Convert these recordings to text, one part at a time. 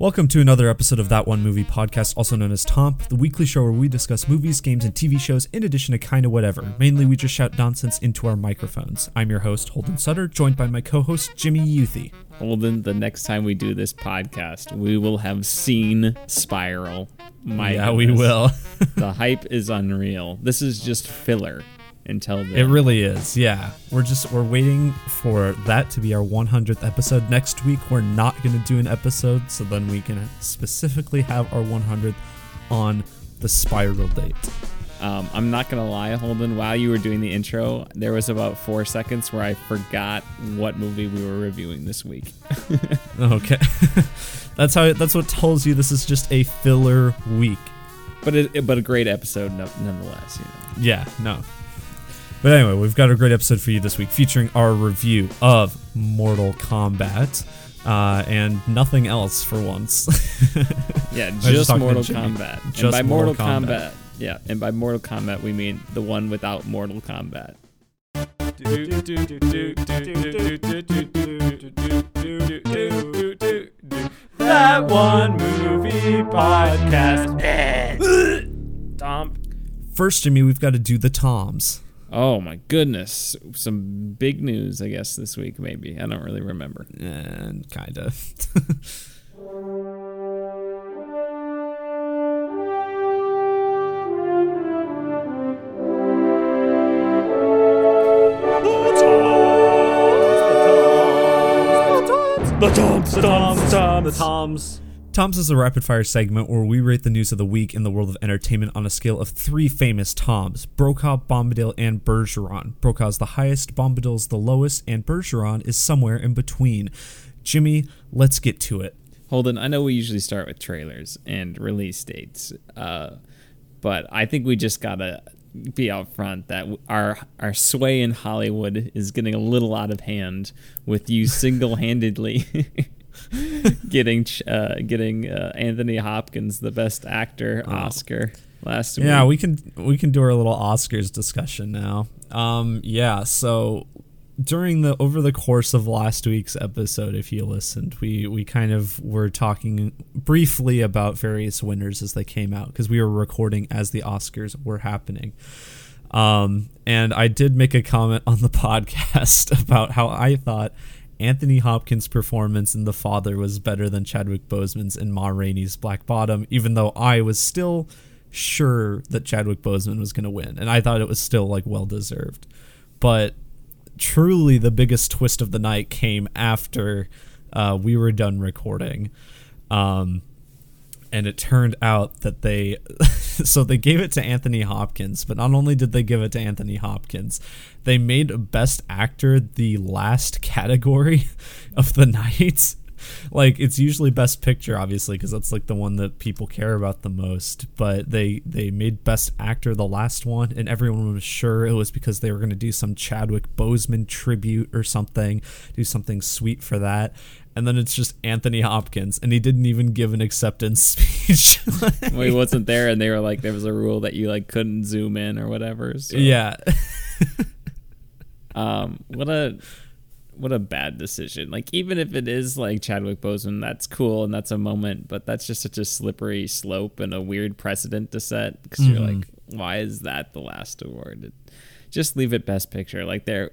Welcome to another episode of That One Movie Podcast, also known as Tomp, the weekly show where we discuss movies, games, and TV shows in addition to kinda whatever. Mainly, we just shout nonsense into our microphones. I'm your host, Holden Sutter, joined by my co host, Jimmy Youthy. Holden, the next time we do this podcast, we will have seen Spiral. My yeah, we will. the hype is unreal. This is just filler until then. It really is. Yeah. We're just we're waiting for that to be our 100th episode. Next week we're not going to do an episode so then we can specifically have our 100th on the spiral date. Um, I'm not gonna lie, Holden. While you were doing the intro, there was about four seconds where I forgot what movie we were reviewing this week. Okay. that's how that's what tells you this is just a filler week. but it, but a great episode nonetheless. You know. Yeah, no. But anyway, we've got a great episode for you this week featuring our review of Mortal Kombat. Uh, and nothing else for once. Yeah, just just Mortal Jimmy. Kombat. and Just by Mortal Mortal Kombat. Kombat. yeah, and by Mortal Kombat we mean the one without Mortal Kombat. that one movie podcast. Tom. First, Jimmy, we've got to do the Toms. Oh my goodness, some big news I guess this week maybe. I don't really remember. And kind of. The Toms, the Toms, the Toms. the Toms is a rapid fire segment where we rate the news of the week in the world of entertainment on a scale of three famous Toms Brokaw, Bombadil, and Bergeron. Brokaw's the highest, Bombadil's the lowest, and Bergeron is somewhere in between. Jimmy, let's get to it. Holden, I know we usually start with trailers and release dates, uh, but I think we just gotta be out front that our our sway in Hollywood is getting a little out of hand with you single handedly getting uh, getting uh, Anthony Hopkins the Best Actor Oscar last week. Yeah, we can we can do our little Oscars discussion now. Um, yeah, so during the over the course of last week's episode, if you listened, we we kind of were talking briefly about various winners as they came out because we were recording as the Oscars were happening. Um, and I did make a comment on the podcast about how I thought Anthony Hopkins' performance in The Father was better than Chadwick Boseman's in Ma Rainey's Black Bottom, even though I was still sure that Chadwick Boseman was going to win, and I thought it was still like well deserved. But truly, the biggest twist of the night came after uh, we were done recording. Um, and it turned out that they so they gave it to Anthony Hopkins, but not only did they give it to Anthony Hopkins, they made best actor the last category of the night. Like it's usually best picture obviously because that's like the one that people care about the most, but they they made best actor the last one and everyone was sure it was because they were going to do some Chadwick Boseman tribute or something, do something sweet for that and then it's just Anthony Hopkins, and he didn't even give an acceptance speech. well, he wasn't there, and they were like, there was a rule that you like couldn't zoom in or whatever. So. yeah, Um, what a what a bad decision. Like even if it is like Chadwick Boseman, that's cool and that's a moment, but that's just such a slippery slope and a weird precedent to set because you're Mhm. like, why is that the last award? It- just leave it best picture. Like there,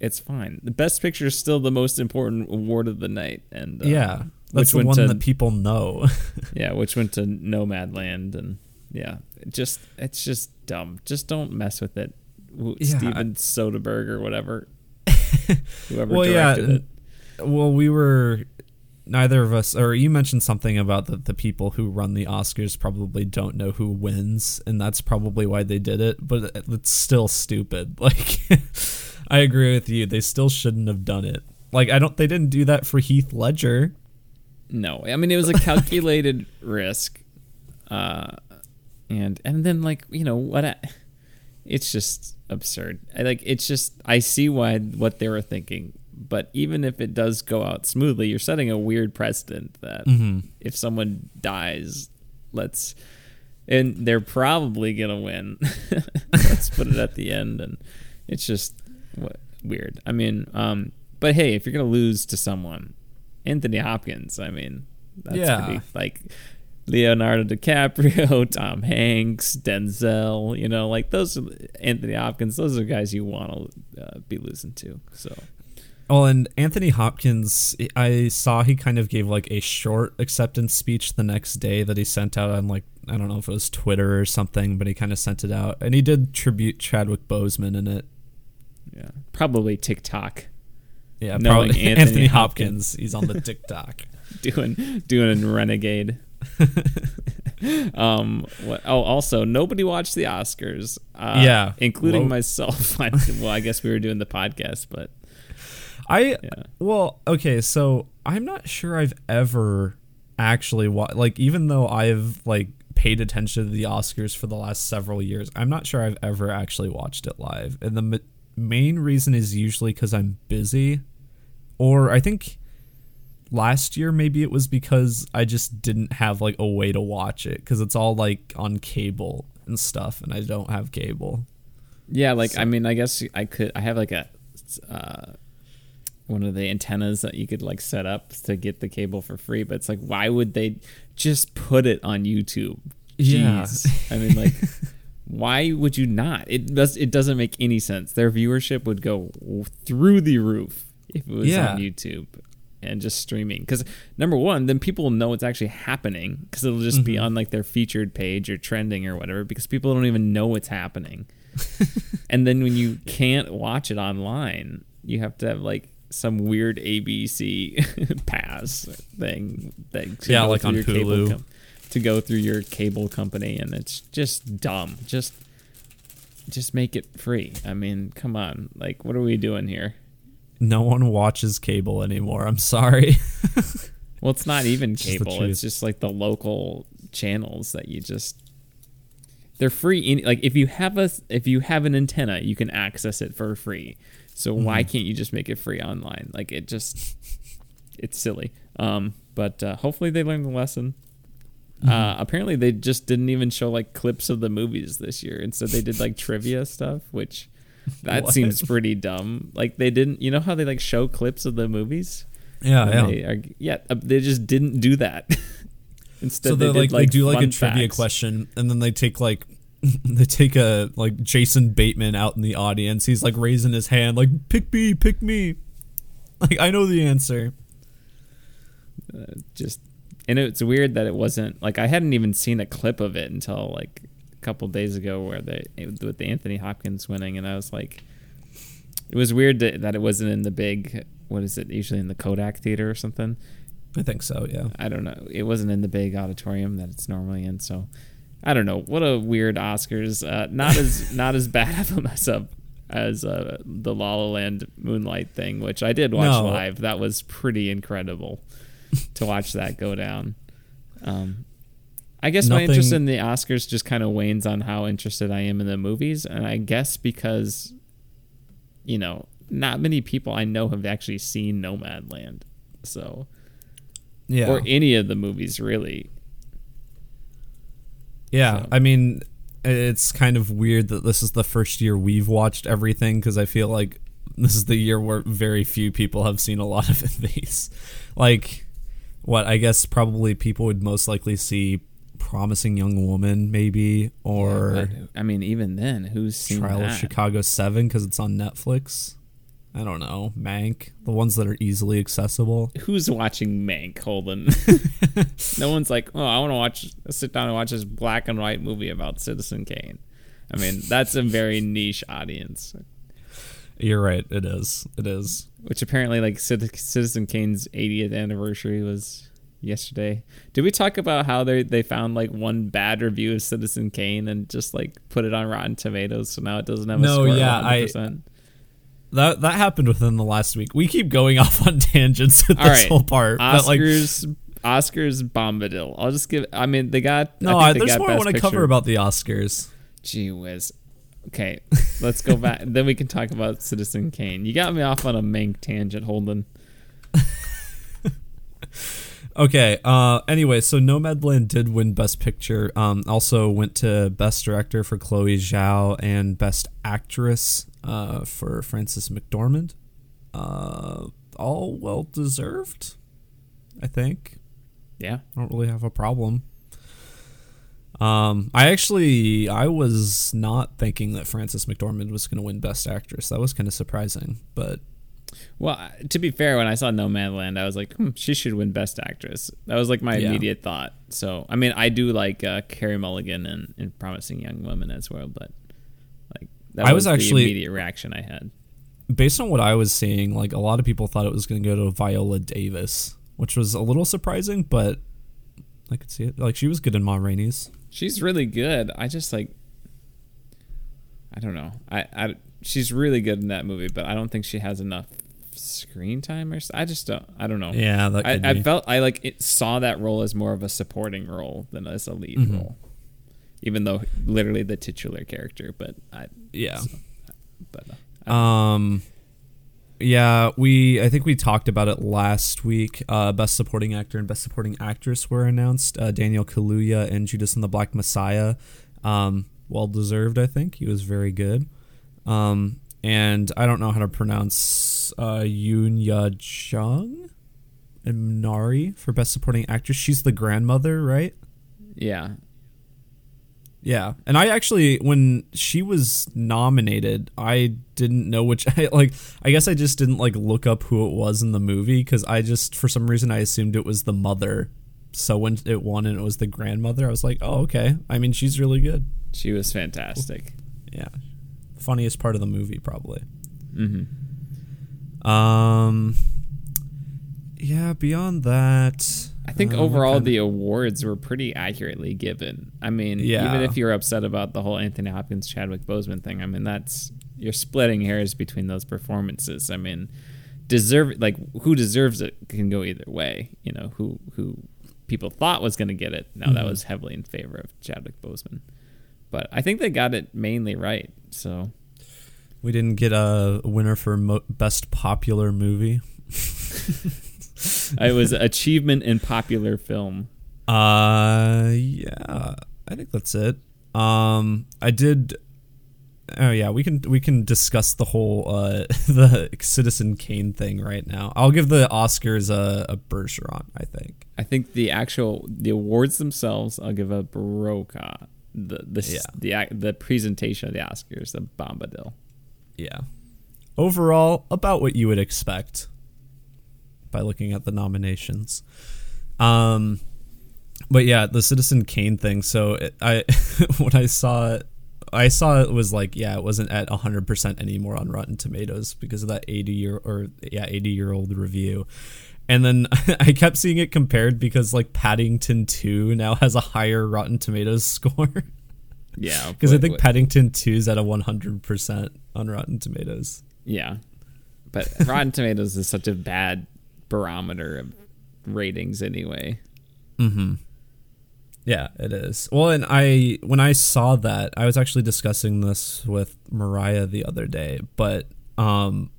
it's fine. The best picture is still the most important award of the night, and uh, yeah, that's which the went one to- that people know. yeah, which went to Nomadland, and yeah, it just it's just dumb. Just don't mess with it. Yeah, Steven Soderbergh or whatever, whoever well, yeah, it. well, we were neither of us, or you mentioned something about the the people who run the Oscars probably don't know who wins, and that's probably why they did it. But it's still stupid. Like, I agree with you. They still shouldn't have done it. Like, I don't. They didn't do that for Heath Ledger. No, I mean it was a calculated risk, uh, and and then like you know what, I, it's just absurd. I, like it's just I see why what they were thinking, but even if it does go out smoothly, you're setting a weird precedent that Mm-hmm. if someone dies, let's and they're probably gonna win. let's put it at the end, and it's just what, weird. I mean, um, but hey, if you're gonna lose to someone, Anthony Hopkins, I mean, That's Yeah. pretty, like Leonardo DiCaprio, Tom Hanks, Denzel. You know, like those. Are, Anthony Hopkins. Those are guys you want to uh, be listening to. So Oh, and Anthony Hopkins, I saw he kind of gave like a short acceptance speech the next day that he sent out on like I don't know if it was Twitter or something, but he kind of sent it out, and he did tribute Chadwick Boseman in it. yeah, probably TikTok Yeah, Knowing probably Anthony Anthony, Hopkins. Hopkins. He's on the TikTok. doing doing a renegade. um. What, oh, also nobody watched the Oscars. Uh, Yeah. including myself. I- well, I guess we were doing the podcast, but I yeah. well, okay, so I'm not sure I've ever actually wa- like even though I've like paid attention to the Oscars for the last several years, I'm not sure I've ever actually watched it live. And the m- main reason is usually cuz I'm busy or I think last year maybe it was because I just didn't have like a way to watch it cuz it's all like on cable and stuff and I don't have cable. Yeah, like I mean, I guess I could. I have like a uh, one of the antennas that you could like set up to get the cable for free. But it's like, why would they just put it on YouTube? Yeah. I mean, like, why would you not? It does. It doesn't make any sense. Their viewership would go through the roof if it was Yeah. on YouTube and just streaming. Because number one, then people will know it's actually happening because it'll just be mm-hmm. on like their featured page or trending or whatever. Because people don't even know it's happening. and then when you can't watch it online, you have to have like some weird ABC pass thing that Yeah, like on your cable Hulu. com- to go through your cable company, and it's just dumb. Just just make it free. I mean, come on, like what are we doing here? No one watches cable anymore. I'm sorry. Well, it's not even It's just cable. It's just like the local channels that you just they're free. Like if you have a if you have an antenna, you can access it for free. So why Mm-hmm. can't you just make it free online? Like it just it's silly. Um, but uh, hopefully they learned the lesson. Mm-hmm. Uh, apparently they just didn't even show like clips of the movies this year. Instead they did like trivia stuff, which that seems pretty dumb. Like they didn't, you know how they like show clips of the movies? yeah, yeah. They are, yeah, uh, they just didn't do that. Instead, so they, did, like, they do like a fun trivia facts. question and then they take like they take a like Jason Bateman out in the audience. He's like raising his hand like pick me, pick me. Like I know the answer. Uh, just, and it's weird that it wasn't like I hadn't even seen a clip of it until like couple days ago, where they with the Anthony Hopkins winning, and I was like, it was weird that, that it wasn't in the big. What is it? Usually in the Kodak Theater or something. I think so, yeah. I don't know. It wasn't in the big auditorium that it's normally in, so I don't know. What a weird Oscars. Uh, not as not as bad of a mess up as uh, the La La Land Moonlight thing, which I did watch No. live. That was pretty incredible to watch that go down. Um, I guess my interest in the Oscars just kind of wanes on how interested I am in the movies, and I guess because you know not many people I know have actually seen Nomadland, so Yeah. or any of the movies really. Yeah, So- I mean, it's kind of weird that this is the first year we've watched everything because I feel like this is the year where very few people have seen a lot of these. Like, what I guess probably people would most likely see Promising Young Woman, maybe, or But, I mean, even then, who's seen Trial that? of Chicago 7 because it's on Netflix. I don't know. Mank, the ones that are easily accessible. Who's watching Mank, Holden? no one's like, oh, I want to watch, sit down and watch this black and white movie about Citizen Kane. I mean, that's a very niche audience. You're right. It is. It is. Which apparently, like Citizen Kane's 80th anniversary was yesterday. Did we talk about how they they found like one bad review of Citizen Kane and just like put it on Rotten Tomatoes, so now it doesn't have a No, score yeah, I- 100%? That that happened within the last week. We keep going off on tangents at All this right. whole part. but like Oscars, Oscars, Bombadil. I'll just give. I mean, they got. no, I I got more I want to cover about the Oscars. Gee whiz. Okay, let's go back. then we can talk about Citizen Kane. You got me off on a mank tangent, Holden. Okay. Uh. Anyway, so Nomadland did win Best Picture. Um. Also went to Best Director for Chloe Zhao and Best Actress. Uh. For Frances McDormand. Uh. All well deserved. I think. Yeah. I don't really have a problem. Um, I actually I was not thinking that Frances McDormand was going to win Best Actress. That was kind of surprising, but Well, to be fair, when I saw Nomadland, I was like, hmm, she should win Best Actress. That was like my Yeah. immediate thought. So, I mean, I do like uh, Carey Mulligan and, and Promising Young Woman as well, but like that I was, was the actually- immediate reaction I had. based on what I was seeing, like a lot of people thought it was going to go to Viola Davis, which was a little surprising, but I could see it. Like she was good in Ma Rainey's. She's really good. I just like, I don't know. I, I she's really good in that movie, but I don't think she has enough screen time or I just don't. I don't know. Yeah, that I, I felt I like it, saw that role as more of a supporting role than as a lead Mhm. role, even though literally the titular character. But I, yeah. but uh, Um yeah, we I think we talked about it last week. Uh best supporting actor and best supporting actress were announced. Uh Daniel Kaluuya and Judas and the Black Messiah. Um well deserved, I think. He was very good. Um and I don't know how to pronounce uh Youn Yuh-jung and Nari for best supporting actress. She's the grandmother, right? yeah, Yeah, and I actually, when she was nominated, I didn't know which. I, like, I guess I just didn't like look up who it was in the movie because I just, for some reason, I assumed it was the mother. So when it won and it was the grandmother, I was like, oh, okay. I mean, she's really good. she was fantastic. Yeah, funniest part of the movie probably. hmm Um, yeah. Beyond that, I think um, overall the awards were pretty accurately given. I mean, Yeah. even if you're upset about the whole Anthony Hopkins Chadwick Boseman thing, I mean that's you're splitting hairs between those performances. I mean, deserve like who deserves it can go either way. You know who who people thought was going to get it. Now that Mhm. was heavily in favor of Chadwick Boseman, but I think they got it mainly right. So we didn't get a winner for mo- best popular movie. it was achievement in popular film. Uh, yeah, I think that's it. Um, I did. Oh yeah, we can we can discuss the whole uh the Citizen Kane thing right now. I'll give the Oscars a, a Bergeron. I think. I think the actual the awards themselves, I'll give a Brokaw. The the Yeah. the the presentation of the Oscars, the Bombadil. Yeah. Overall, about what you would expect by looking at the nominations. Um, but yeah, the Citizen Kane thing. So it, I when I saw it, I saw it was like yeah, it wasn't at hundred percent anymore on Rotten Tomatoes because of that eighty year or yeah eighty year old review. And then I kept seeing it compared because like Paddington 2 now has a higher Rotten Tomatoes score. Yeah, Because I think Paddington 2 is at a 100% on Rotten Tomatoes. yeah, but Rotten Tomatoes is such a bad barometer of ratings anyway. Mm-hmm. Yeah, it is. Well, and I when I saw that, I was actually discussing this with Mariah the other day, but um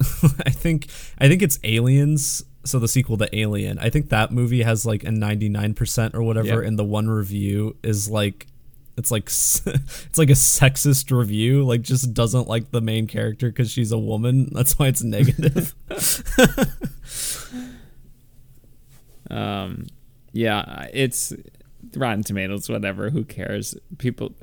I think I think it's Aliens, so the sequel to Alien. I think that movie has like a 99% or whatever Yep. and the one review is like it's like it's like a sexist review, like just doesn't like the main character cuz she's a woman. That's why it's negative. Um, yeah, it's Rotten Tomatoes, whatever. Who cares? People.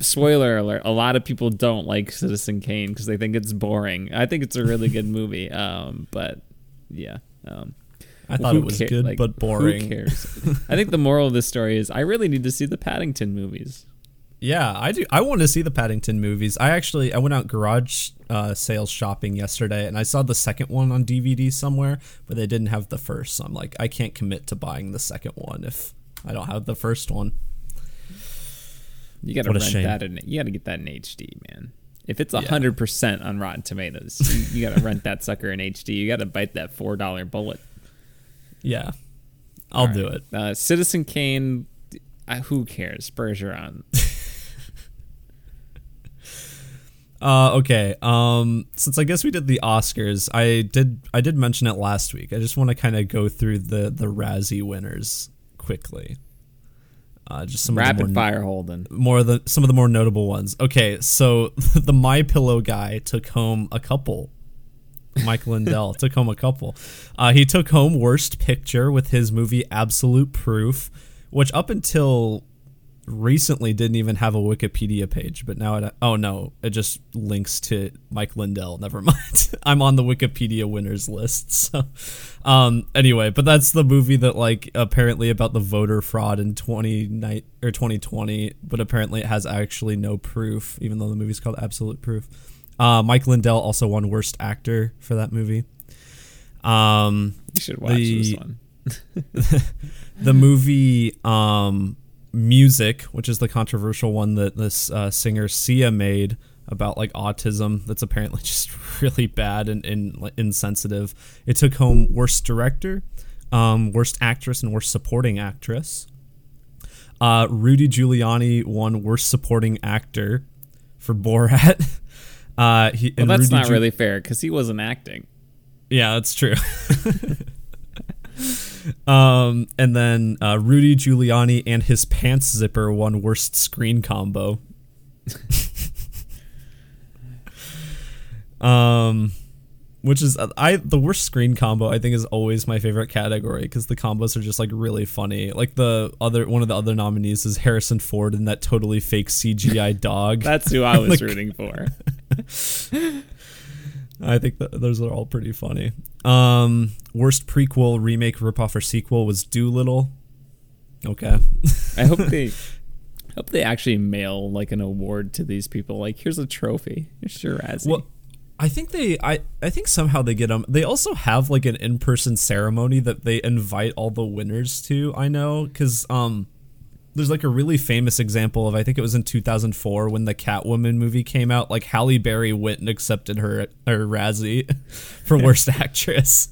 spoiler alert: a lot of people don't like Citizen Kane because they think it's boring. I think it's a really good movie. Um, but yeah. Um, I thought it was good like, but boring. Who cares? I think the moral of this story is I really need to see the Paddington movies. Yeah, I do. I want to see the Paddington movies. I actually I went out garage uh, sales shopping yesterday, and I saw the second one on DVD somewhere, but they didn't have the first. So I'm like, I can't commit to buying the second one if I don't have the first one. You got to What a rent shame. that in. You got to get that in HD, man. If it's Yeah. hundred percent on Rotten Tomatoes, you, you got to rent that sucker in HD. You got to bite that four dollar bullet. Yeah, I'll All right. do it. Uh, Citizen Kane. Uh, who cares? Bergeron. Uh, okay. Um, since I guess we did the Oscars, I did I did mention it last week. I just want to kind of go through the the Razzie winners quickly. Uh, just some of the Rapid more fire Holden. more of the some of the more notable ones. Okay, so the My Pillow guy took home a couple Mike Lindell took home a couple. Uh, he took home Worst Picture with his movie Absolute Proof, which up until recently didn't even have a Wikipedia page, but now it oh no, it just links to Mike Lindell. Never mind. I'm on the Wikipedia winners list. So um anyway, but that's the movie that like apparently about the voter fraud in 20 or 2020, but apparently it has actually no proof even though the movie's called Absolute Proof. Uh Mike Lindell also won worst actor for that movie. Um you should watch the, this one. the movie um music, which is the controversial one that this uh, singer Sia made about like autism. That's apparently just really bad and, and insensitive. It took home worst director, um, worst actress, and worst supporting actress. Uh, Rudy Giuliani won worst supporting actor for Borat. Uh, he, well, that's Rudy not really fair because he wasn't acting. Yeah, that's true. Um, and then uh, Rudy Giuliani and his pants zipper won worst screen combo. um, which is I the worst screen combo I think is always my favorite category because the combos are just like really funny. Like the other one of the other nominees is Harrison Ford and that totally fake CGI dog. That's who I was rooting for. I think that those are all pretty funny. Um, worst prequel, remake, ripoff, or sequel was Dolittle. Okay. I hope they hope they actually mail like an award to these people. Like, here's a trophy. Sure, as well. I think they, I, I think somehow they get them. They also have like an in-person ceremony that they invite all the winners to. I know because um, there's like a really famous example of I think it was in 2004 when the Catwoman movie came out. Like Halle Berry went and accepted her her Razzie for worst actress,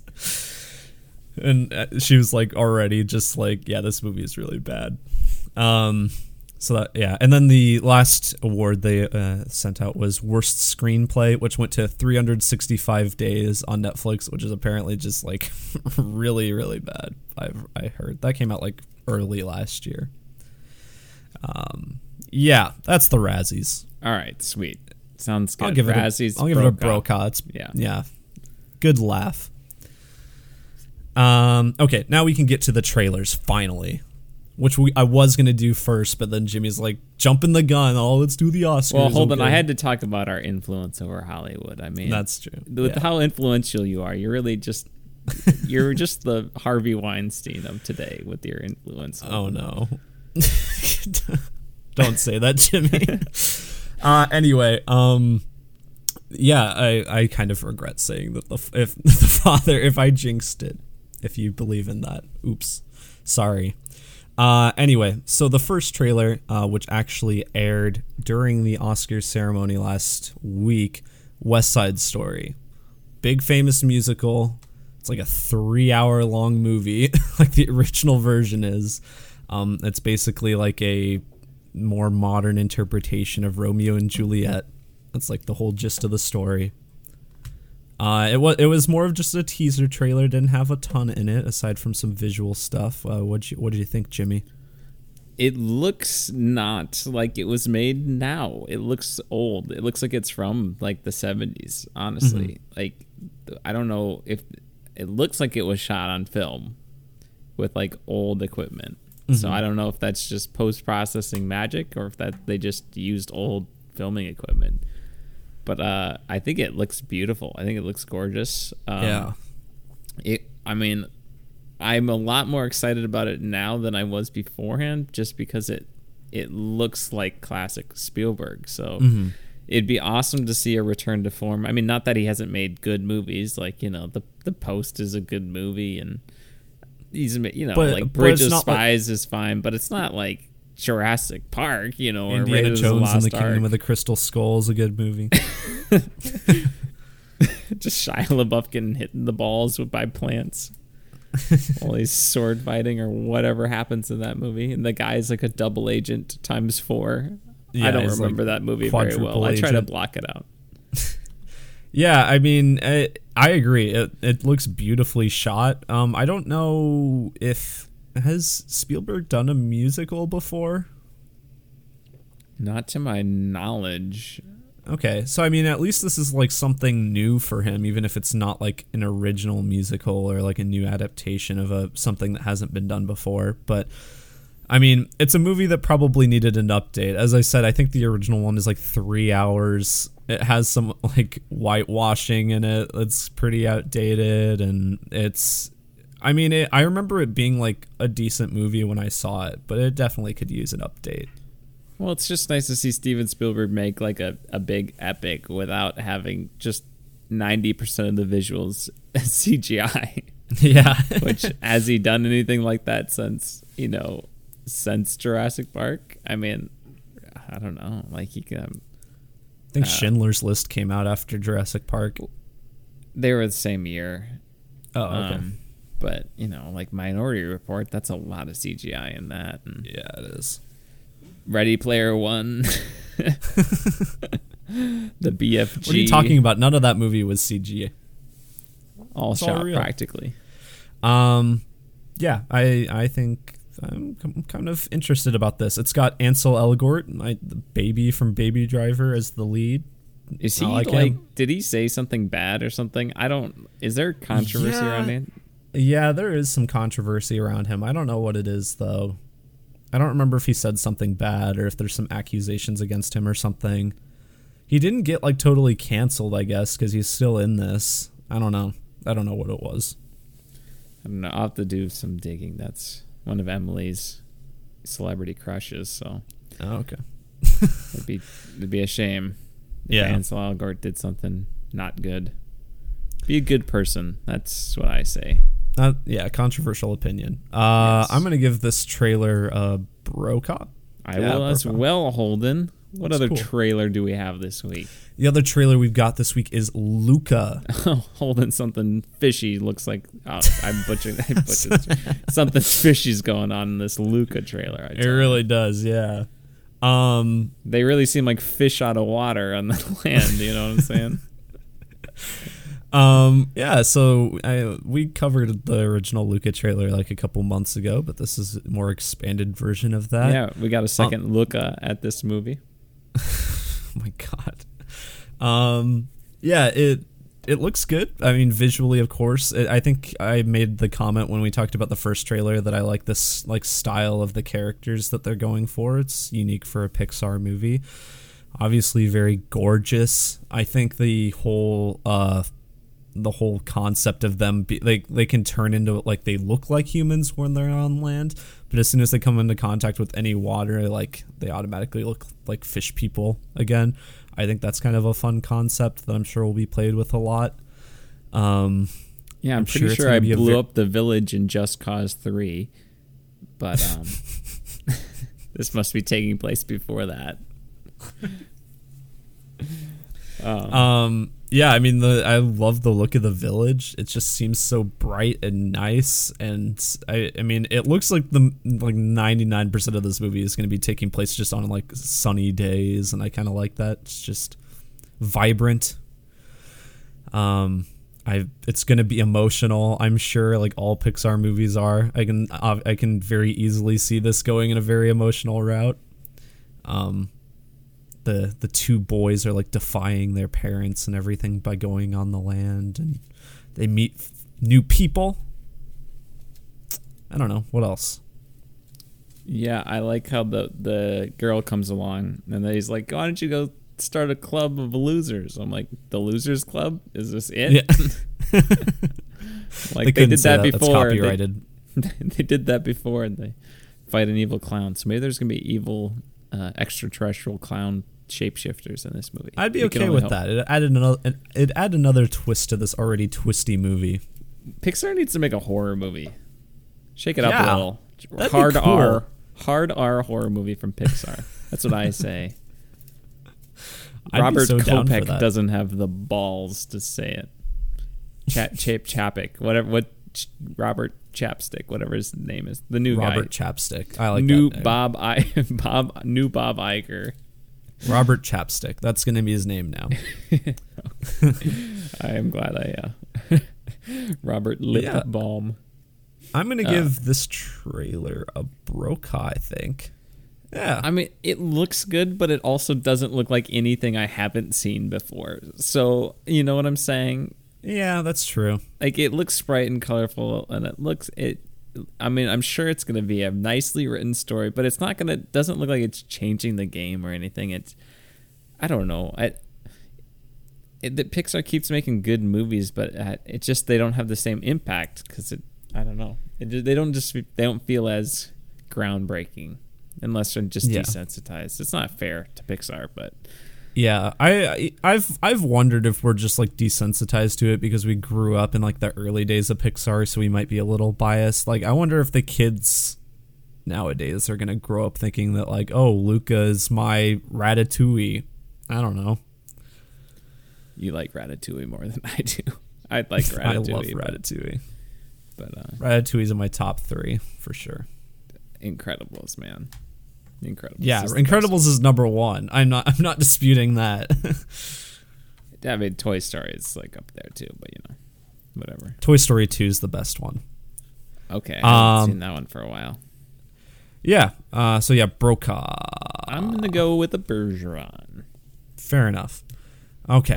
and uh, she was like already just like yeah this movie is really bad. Um, so that yeah, and then the last award they uh, sent out was worst screenplay, which went to 365 days on Netflix, which is apparently just like really really bad. I've I heard that came out like early last year. Um, yeah, that's the Razzies. All right, sweet. Sounds good. I'll give Razzies, it. A, I'll give it a Brokaw. It's, yeah, yeah, good laugh. Um, okay, now we can get to the trailers finally, which we I was gonna do first, but then Jimmy's like jumping the gun. Oh, let's do the Oscars. Well, hold okay. on. I had to talk about our influence over Hollywood. I mean, that's true. With yeah. how influential you are, you're really just you're just the Harvey Weinstein of today with your influence. Oh no. Don't say that, Jimmy. uh, anyway, um, yeah, I, I kind of regret saying that the if the father if I jinxed it, if you believe in that. Oops, sorry. Uh, anyway, so the first trailer, uh, which actually aired during the Oscars ceremony last week, West Side Story, big famous musical. It's like a three-hour long movie, like the original version is. Um, it's basically like a more modern interpretation of Romeo and Juliet. That's like the whole gist of the story. Uh, it was it was more of just a teaser trailer. Didn't have a ton in it aside from some visual stuff. Uh, what you what did you think, Jimmy? It looks not like it was made now. It looks old. It looks like it's from like the seventies. Honestly, mm-hmm. like I don't know if it looks like it was shot on film with like old equipment. Mm-hmm. So I don't know if that's just post processing magic or if that they just used old filming equipment. But uh, I think it looks beautiful. I think it looks gorgeous. Um, yeah. It. I mean, I'm a lot more excited about it now than I was beforehand, just because it it looks like classic Spielberg. So. Mm-hmm it'd be awesome to see a return to form. I mean, not that he hasn't made good movies, like you know, the the Post is a good movie, and he's you know but, like Bridge of Spies like, is fine, but it's not like Jurassic Park, you know, Indiana or Jones and the Kingdom of the Crystal Skull is a good movie. Just Shia LaBeouf getting hit in the balls by plants while he's sword fighting or whatever happens in that movie, and the guy's like a double agent times four. Yeah, I don't remember like that movie very well. Agent. I try to block it out. Yeah, I mean, I, I agree. It it looks beautifully shot. Um, I don't know if has Spielberg done a musical before. Not to my knowledge. Okay, so I mean, at least this is like something new for him, even if it's not like an original musical or like a new adaptation of a something that hasn't been done before. But I mean, it's a movie that probably needed an update. As I said, I think the original one is like three hours. It has some like whitewashing in it. It's pretty outdated, and it's. I mean, it, I remember it being like a decent movie when I saw it, but it definitely could use an update. Well, it's just nice to see Steven Spielberg make like a, a big epic without having just 90% of the visuals CGI. Yeah. Which, has he done anything like that since, you know, since Jurassic Park? I mean, I don't know. Like, he can. I think uh, Schindler's List came out after Jurassic Park. They were the same year. Oh, okay. Um, but, you know, like Minority Report, that's a lot of CGI in that. And, yeah, it is. Ready Player One, the BFG. What are you talking about? None of that movie was CG. All it's shot all practically. Um, yeah, I I think I'm kind of interested about this. It's got Ansel Elgort, my the baby from Baby Driver, as the lead. Is he like, like did he say something bad or something? I don't. Is there controversy yeah, around him? Yeah, there is some controversy around him. I don't know what it is though. I don't remember if he said something bad or if there's some accusations against him or something. He didn't get like totally canceled, I guess, because he's still in this. I don't know. I don't know what it was. I don't know. I'll have to do some digging. That's one of Emily's celebrity crushes. So. Oh, okay. it'd be it'd be a shame. If yeah. Ansel Elgort did something not good. Be a good person. That's what I say. Uh, yeah, controversial opinion. Uh, yes. I'm gonna give this trailer a Brokaw. I yeah, will as well, Holden. What That's other cool. trailer do we have this week? The other trailer we've got this week is Luca. Oh, holding something fishy looks like oh, I'm butchering. I butchered something fishy's going on in this Luca trailer. It really you. does, yeah. Um, they really seem like fish out of water on the land. You know what I'm saying? Um, yeah, so I, we covered the original Luca trailer like a couple months ago, but this is a more expanded version of that. Yeah, we got a second um, look uh, at this movie. oh my god. Um, yeah, it it looks good. I mean, visually, of course. It, I think I made the comment when we talked about the first trailer that I like this like style of the characters that they're going for. It's unique for a Pixar movie. Obviously, very gorgeous. I think the whole uh the whole concept of them be, like they can turn into like they look like humans when they're on land but as soon as they come into contact with any water like they automatically look like fish people again i think that's kind of a fun concept that i'm sure will be played with a lot. Um yeah i'm, I'm pretty sure, sure i blew vi- up the village in just cause 3 but um this must be taking place before that um, um yeah, I mean the I love the look of the village. It just seems so bright and nice, and I I mean it looks like the like ninety nine percent of this movie is going to be taking place just on like sunny days, and I kind of like that. It's just vibrant. Um, I it's going to be emotional. I'm sure, like all Pixar movies are. I can I can very easily see this going in a very emotional route. Um, the the two boys are like defying their parents and everything by going on the land and they meet f- new people. I don't know. What else? Yeah i like how the the girl comes along and then he's like why don't you go start a club of losers? I'm like the losers club? Is this it? Yeah. like they, they did that, that, before. Copyrighted. they, they, did that before and they fight an evil clown. So maybe there's gonna be evil uh, extraterrestrial clown shapeshifters in this movie. I'd be okay with that. It added another it add another twist to this already twisty movie. Pixar needs to make a horror movie. Shake it yeah, up a little. Hard cool. R hard R horror movie from Pixar. That's what I say. Robert so Kopek doesn't have the balls to say it. Chap Chap Chapik, whatever what Robert Chapstick, whatever his name is, the new Robert guy. Chapstick. I like new Bob I Bob new Bob Iger. Robert Chapstick. That's going to be his name now. I am glad I. Uh, Robert Lip yeah. Balm. I'm going to uh, give this trailer a Brokaw, I think. Yeah. I mean, it looks good, but it also doesn't look like anything I haven't seen before. So, you know what I'm saying? yeah, that's true. Like it looks bright and colorful, and it looks it. I mean, I'm sure it's gonna be a nicely written story, but it's not gonna. Doesn't look like it's changing the game or anything. It's. I don't know. I. It, the Pixar keeps making good movies, but uh, it just they don't have the same impact because it. I don't know. It, they don't just they don't feel as groundbreaking unless they're just Yeah. desensitized. It's not fair to Pixar, but Yeah, I I've I've wondered if we're just like desensitized to it because we grew up in like the early days of Pixar, so we might be a little biased. Like, I wonder if the kids nowadays are gonna grow up thinking that like, oh, Luca is my Ratatouille. I don't know. you like Ratatouille more than I do. I like Ratatouille. I love but- Ratatouille. but uh, Ratatouille's in my top three for sure. Incredibles, man. Incredibles. Yeah, is Incredibles is number one. I'm not I'm not disputing that. I mean, Toy Story is like up there too, but you know, whatever. Toy Story two is the best one. Okay, I haven't Um, seen that one for a while. Yeah. Uh, so yeah, Brokaw. I'm gonna go with a Bergeron. Fair enough. Okay.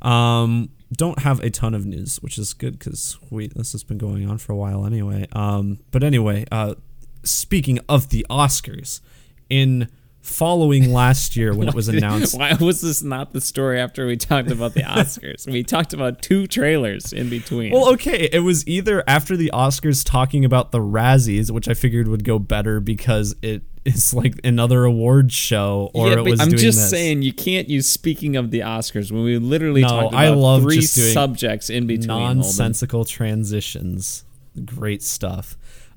Um, don't have a ton of news, which is good because we this has been going on for a while anyway. Um, but anyway, uh, speaking of the Oscars, in following last year when it was announced, Why was this not the story after we talked about the Oscars? we talked about two trailers in between. Well, okay, it was either after the Oscars talking about the Razzies, which I figured would go better because it is like another awards show, or yeah, it was I'm just this. saying you can't use speaking of the Oscars when we literally No, talked about I love three just doing subjects in between. Holden. nonsensical transitions. Great stuff.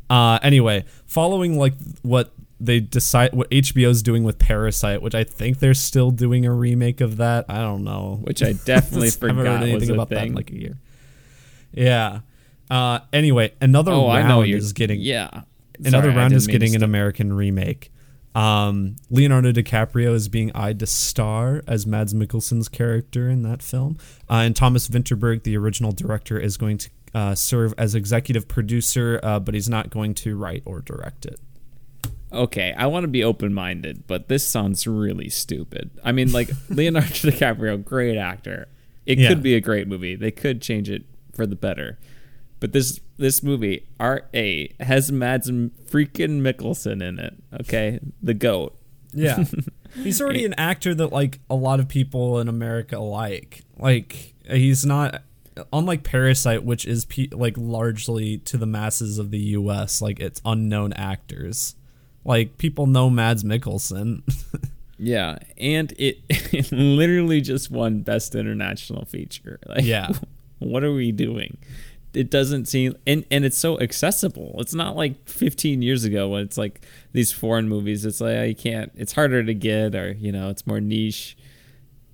Uh, anyway, following like what they decide, what HBO's doing with Parasite, which I think they're still doing a remake of that. I don't know. which I definitely forgot was anything a about that in thing. like a year. Yeah. Uh, anyway, another oh, I know round you're is getting Yeah, another Sorry, I round is getting an. American remake. Um, Leonardo DiCaprio is being eyed to star as Mads Mikkelsen's character in that film, uh, and Thomas Vinterberg, the original director, is going to uh, serve as executive producer, uh, but he's not going to write or direct it. okay, I want to be open minded, but this sounds really stupid. I mean, like Leonardo DiCaprio, great actor. It Yeah. could be a great movie. They could change it for the better. But this this movie, R A, has Mads freaking Mikkelsen in it. Okay, the goat. Yeah, he's already an actor that like a lot of people in America like. Like he's not unlike Parasite, which is pe- like largely to the masses of the U.S. Like it's unknown actors. Like people know Mads Mikkelsen. Yeah, and it, it literally just won Best International Feature. Like, Yeah. what are we doing? It doesn't seem, and and it's so accessible. It's not like 15 years ago when it's like these foreign movies. It's like oh, I can't. It's harder to get, or you know, it's more niche.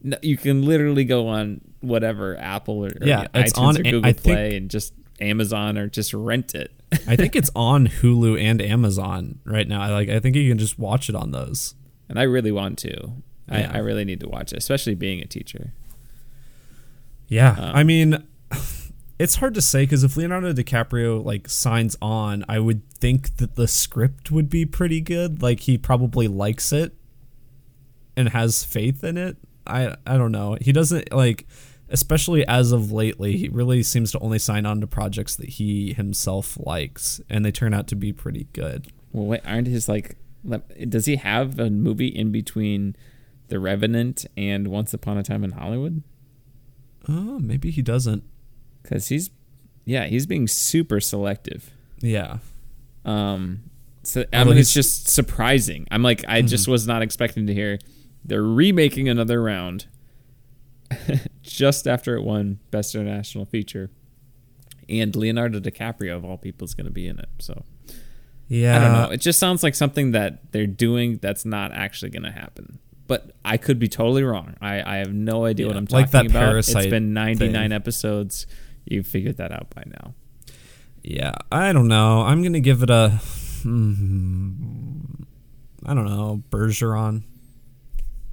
No, you can literally go on whatever Apple or, or Yeah, it's iTunes on- or Google I think- Play and just Amazon or just rent it. I think it's on Hulu and Amazon right now. I like I think you can just watch it on those. and I really want to. Yeah. I, I really need to watch it, especially being a teacher. Yeah, Um, I mean, it's hard to say because if Leonardo DiCaprio like signs on, I would think that the script would be pretty good. Like he probably likes it and has faith in it. I I don't know. He doesn't like, especially as of lately, he really seems to only sign on to projects that he himself likes, and they turn out to be pretty good. Well, wait, aren't his like? Does he have a movie in between The Revenant and Once Upon a Time in Hollywood? Oh, maybe he doesn't. Because he's, yeah, he's being super selective. Yeah. Um, so I mean, it's just surprising. I'm like, I just was not expecting to hear they're remaking another round just after it won Best International Feature, and Leonardo DiCaprio of all people is going to be in it. So Yeah. I don't know. It just sounds like something that they're doing that's not actually going to happen. But I could be totally wrong. I, I have no idea what I'm talking like that about. Parasite it's been 99 thing. episodes. You've figured that out by now. Yeah, I don't know. I'm gonna give it a. hmm, I don't know, Bergeron.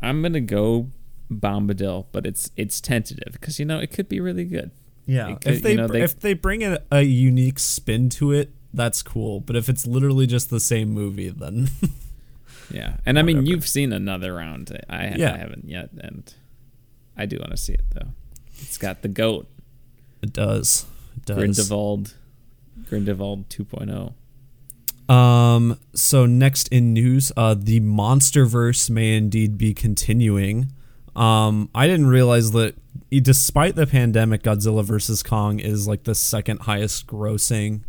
I'm going to go Bombadil, but it's it's tentative because you know it could be really good. Yeah, could- if they, you know, they- if they bring a, a unique spin to it, that's cool. But if it's literally just the same movie, then Yeah, and I mean Whatever. you've seen another round. I, Yeah. I haven't yet, and I do want to see it though. It's got the goat It does. It does. Grindelwald, Grindelwald oh. 2.0. Um. So next in news, uh, the MonsterVerse may indeed be continuing. Um, I didn't realize that, despite the pandemic, Godzilla vs Kong is like the second highest grossing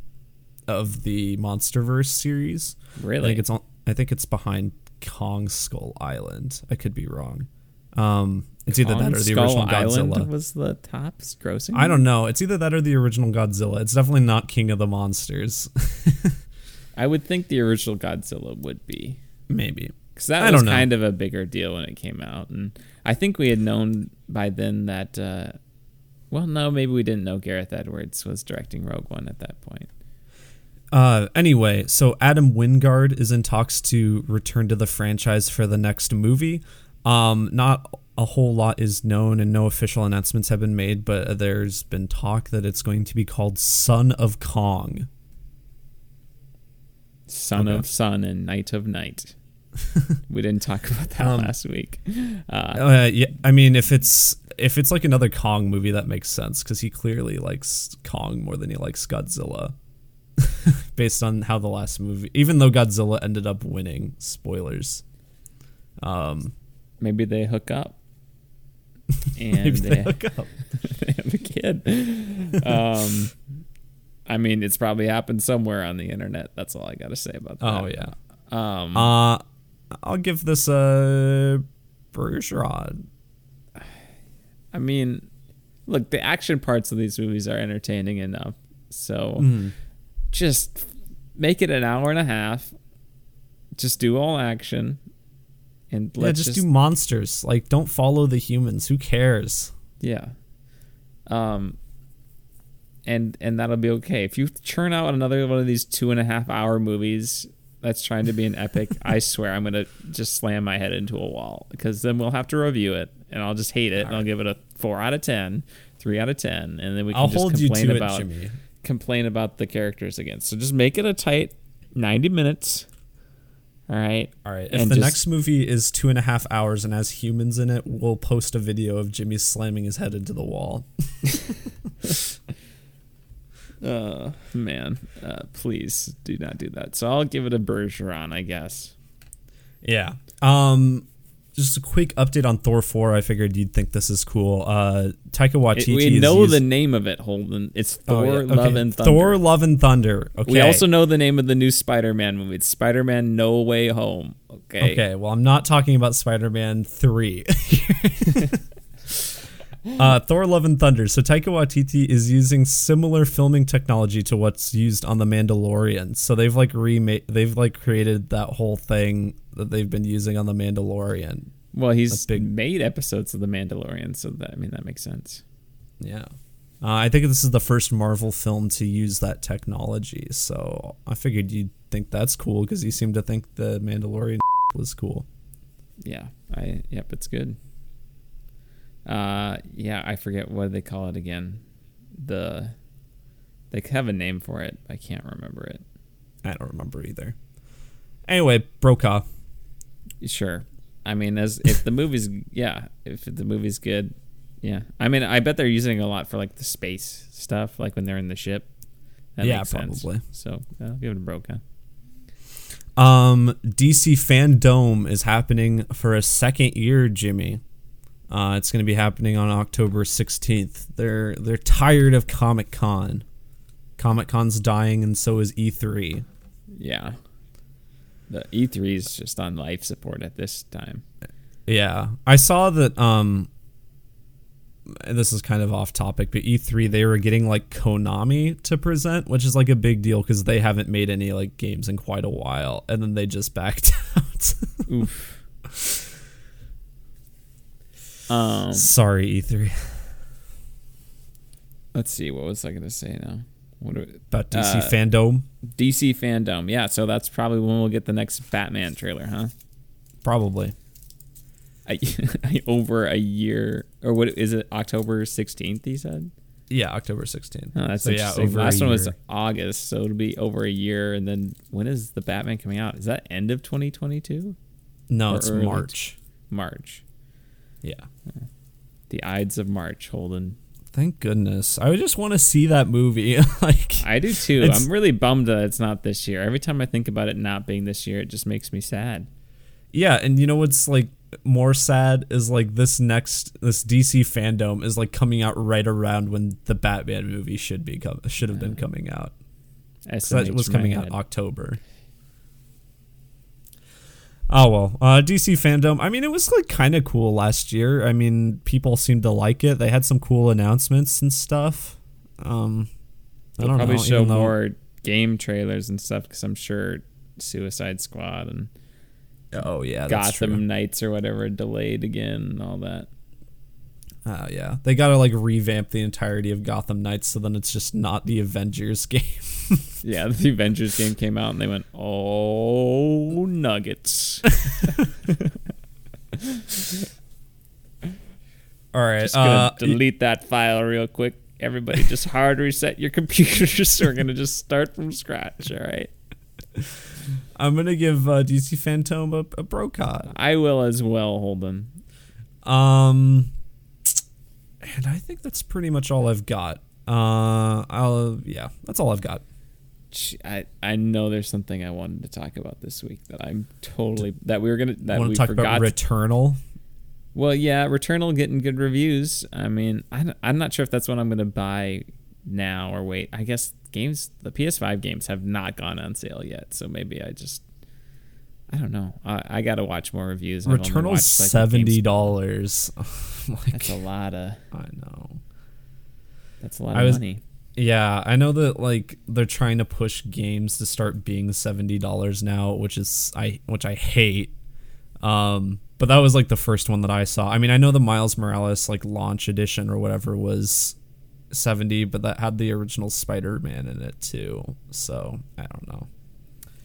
of the MonsterVerse series. Really? I think it's on. I think it's behind Kong Skull Island. I could be wrong. Um, it's either that or the Skull original Island Godzilla. was the top grossing. I don't know. It's either that or the original Godzilla. It's definitely not King of the Monsters. I would think the original Godzilla would be Maybe. Because that I was kind of a bigger deal when it came out, and I think we had known by then that. Uh, well, no, maybe we didn't know Gareth Edwards was directing Rogue One at that point. Uh, anyway, so Adam Wingard is in talks to return to the franchise for the next movie. Um, not a whole lot is known and no official announcements have been made, but there's been talk that it's going to be called Son of Kong. Son Okay. of Sun and Night of Night. we didn't talk about that Um, last week. Uh, Uh, yeah, I mean, if it's if it's like another Kong movie, that makes sense because he clearly likes Kong more than he likes Godzilla, based on how the last movie. Even though Godzilla ended up winning, spoilers. Um, maybe they hook up. And maybe they they, hook up. they have a kid. Um, I mean, it's probably happened somewhere on the internet. That's all I got to say about that. Oh yeah. Um, Uh, I'll give this a Bergeron. I mean, look, the action parts of these movies are entertaining enough. So Mm. just make it an hour and a half. Just do all action. And Yeah, let's just, just, do monsters. Like, don't follow the humans. Who cares? yeah. Um and and that'll be okay. If you churn out another one of these two and a half hour movies that's trying to be an epic, I swear I'm gonna just slam my head into a wall because then we'll have to review it and I'll just hate it and I'll give it a four out of ten, three out of ten, and then we can I'll just complain about it, complain about the characters again. So just make it a tight ninety minutes. All right. All right. If And the just- next movie is two and a half hours and has humans in it, we'll post a video of Jimmy slamming his head into the wall. Uh man, uh, please do not do that. So I'll give it a Bergeron, I guess. Yeah. Um. Just a quick update on Thor 4. I figured you'd think this is cool. Uh, Taika It- Waititi. we is know used- the name of it, Holden. It's Oh, Thor: yeah. Okay. Love and Thunder. Thor, Love and Thunder. Okay. We also know the name of the new Spider-Man movie. It's Spider-Man: No Way Home. Okay. Okay, well, I'm not talking about Spider Man 3. uh, Thor Love and Thunder. So, Taika Waititi is using similar filming technology to what's used on The Mandalorian. So, they've like remade, they've like created that whole thing that they've been using on The Mandalorian. Well, he's big- made episodes of The Mandalorian, so that I mean that makes sense. Yeah. Uh, I think this is the first Marvel film to use that technology. So, I figured you'd think that's cool because you seem to think The Mandalorian was cool. Yeah. I yep, it's good. Uh, yeah, I forget what they call it again. The they have a name for it. I can't remember it. I don't remember either. Anyway, Brokaw. Sure. I mean, as if the movie's yeah, if the movie's good, yeah. I mean, I bet they're using a lot for like the space stuff, like when they're in the ship. That Yeah, makes sense. probably. So give it a Brokaw. Um, DC Fandom is happening for a second year, Jimmy. Uh, it's going to be happening on October 16th. They're they're tired of Comic Con. Comic Con's dying, and so is E E3. Yeah. The E3 is just on life support at this time. Yeah, I saw that. Um, this is kind of off topic, but E3 they were getting like Konami to present, which is like a big deal because they haven't made any like games in quite a while, and then they just backed out. Oof. Um, Sorry, E E3 let's see. What was I going to say now? What do, about DC Uh, Fandom. DC fandom. Yeah, so that's probably when we'll get the next Batman trailer, huh? Probably. I, over a year, or what is it? October sixteenth. He said. Yeah, October 16th. Oh, that's so yeah, Last one was. August, so it'll be over a year. And then when is the Batman coming out? Is that end of 2022? No, Or it's March. March. Yeah. The Ides of March, Holden. Thank goodness. I just want to see that movie. like I do too. I'm really bummed that it's not this year. Every time I think about it not being this year, it just makes me sad. Yeah, and you know what's like more sad is like this next this DC fandom is like coming out right around when the Batman movie should be com- should have been uh, coming out. that was coming out. October. Oh well, uh, DC fandom. I mean, it was like kind of cool last year. I mean, people seemed to like it. They had some cool announcements and stuff. Um, I They'll don't probably know. show even though- more game trailers and stuff because I'm sure Suicide Squad and Oh yeah, that's Gotham true. Knights or whatever delayed again and all that. Oh yeah, they gotta like revamp the entirety of Gotham Knights, so then it's just not the Avengers game. Yeah, the Avengers game came out and they went, "Oh, nuggets!" All right, Just gonna uh, delete that file real quick. Everybody, just hard reset your computers. We're gonna just start from scratch. All right. I'm gonna give uh, DC Fandom a, a Brocod. I will as well, Holden. Um, and I think that's pretty much all I've got. Uh, I'll yeah, that's all I've got. I, I know there's something I wanted to talk about this week that I'm totally that we were gonna that Want we to talk forgot. about Returnal? well, yeah, Returnal getting good reviews. I mean, I, I'm not sure if that's what I'm gonna buy now or wait. I guess games the PS5 games have not gone on sale yet, so maybe I just I don't know. I, I got to watch more reviews. Returnal's watched, like, seventy dollars. like That's a lot of I know. that's a lot I of was- money. Yeah, I know that like they're trying to push games to start being seventy dollars now, which is I which I hate. Um, but that was like the first one that I saw. I mean, I know the Miles Morales like launch edition or whatever was seventy, but that had the original Spider Man in it too. So I don't know.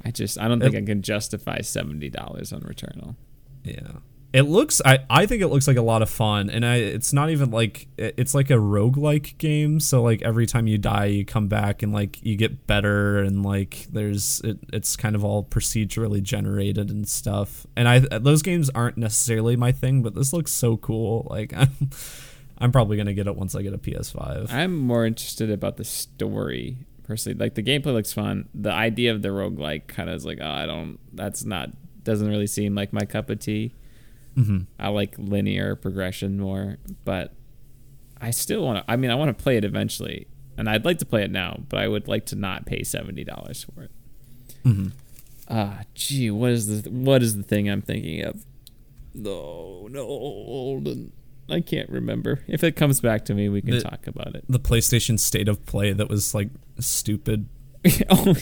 I just I don't think I can justify seventy dollars on Returnal. Yeah. It looks I, I think it looks like a lot of fun and I it's not even like it's like a roguelike game so like every time you die you come back and like you get better and like there's it, it's kind of all procedurally generated and stuff. And I those games aren't necessarily my thing but this looks so cool like I'm I'm probably going to get it once I get a PS5. I'm more interested about the story personally. Like the gameplay looks fun. The idea of the roguelike kind of is like, oh, I don't. That's not. Doesn't really seem like my cup of tea. Mhm. I like linear progression more, but I still want to. I mean, I want to play it eventually, and I'd like to play it now, but I would like to not pay seventy dollars for it. Mm-hmm. Ah, gee, what is the what is the thing I'm thinking of? No, no. I can't remember. If it comes back to me, we can The- talk about it. The PlayStation State of Play that was like stupid. oh,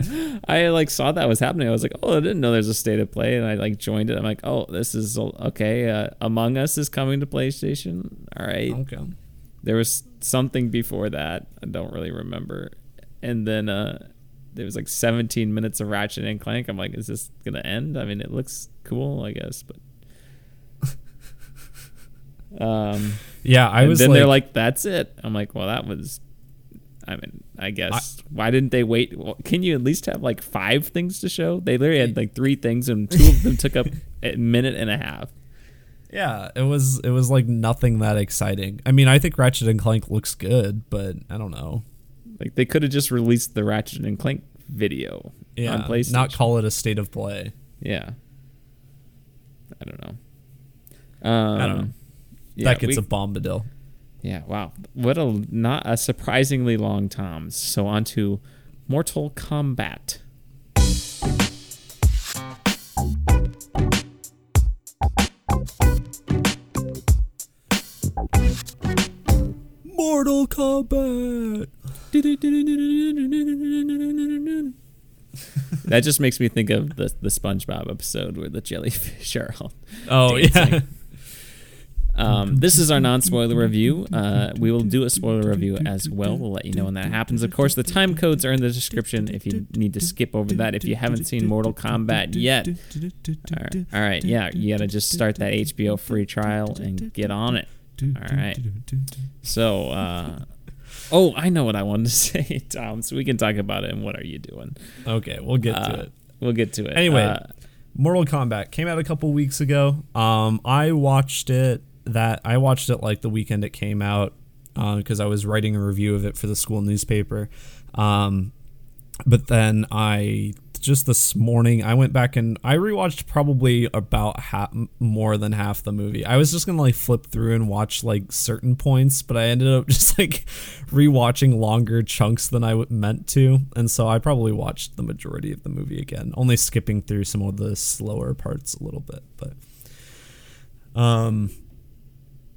I like saw that was happening. I was like, oh, I didn't know there's a state of play, and I like joined it. I'm like, oh, this is okay. Uh, Among Us is coming to PlayStation. All right. Okay. There was something before that. I don't really remember. And then uh, there was like 17 minutes of Ratchet and Clank. I'm like, is this gonna end? I mean, it looks cool, I guess, but. Um, Yeah, I and was then like, they're like, "That's it." I'm like, "Well, that was." I mean, I guess why didn't they wait? Well, can you at least have like five things to show? They literally had like three things, and two of them took up a minute and a half. Yeah, it was it was like nothing that exciting. I mean, I think Ratchet and Clank looks good, but I don't know. Like they could have just released the Ratchet and Clank video Yeah, on PlayStation. not call it a state of play. yeah, I don't know. Um, I don't know. Yeah, that gets we- a bombadil. Yeah, wow. What a not a surprisingly long Tom's. So on to Mortal Kombat. Mortal Kombat. that just makes me think of the the SpongeBob episode where the jellyfish are all. Oh Dancing. yeah. Um, this is our non-spoiler review. Uh, we will do a spoiler review as well. We'll let you know when that happens. Of course, the time codes are in the description if you need to skip over that. If you haven't seen Mortal Kombat yet, all right, all right yeah, you gotta just start that HBO free trial and get on it. All right. So, uh, oh, I know what I wanted to say, Tom. So we can talk about it. And what are you doing? Okay, we'll get Uh, to it. We'll get to it. Anyway, Uh, Mortal Kombat came out a couple weeks ago. Um, I watched it that I watched it like the weekend it came out because uh, I was writing a review of it for the school newspaper. Um, but then I just this morning I went back and I rewatched probably about half more than half the movie. I was just gonna like flip through and watch like certain points, but I ended up just like rewatching longer chunks than I meant to, and so I probably watched the majority of the movie again, only skipping through some of the slower parts a little bit. But um,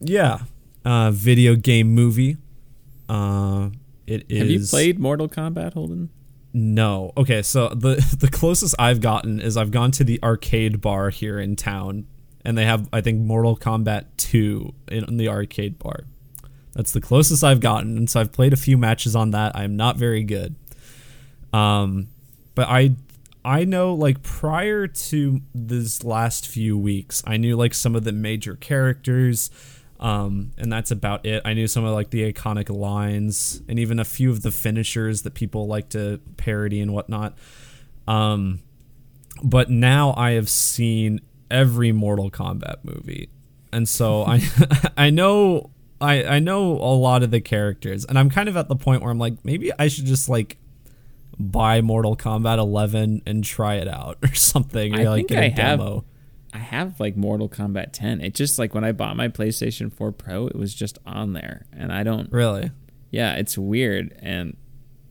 yeah, uh, video game movie. Uh, it is. Have you played Mortal Kombat, Holden? No. Okay, so the the closest I've gotten is I've gone to the arcade bar here in town, and they have I think Mortal Kombat 2 in, the arcade bar. That's the closest I've gotten, and so I've played a few matches on that. I'm not very good. Um, but I I know like prior to this last few weeks, I knew like some of the major characters. Um, and that's about it. I knew some of like the iconic lines and even a few of the finishers that people like to parody and whatnot. Um, but now I have seen every Mortal Kombat movie, and so I I know I I know a lot of the characters, and I'm kind of at the point where I'm like maybe I should just like buy Mortal Kombat 11 and try it out or something. I or, like, think I have I have like Mortal Kombat 10. It just like when I bought my PlayStation 4 Pro, it was just on there, and I don't really. Yeah, it's weird, and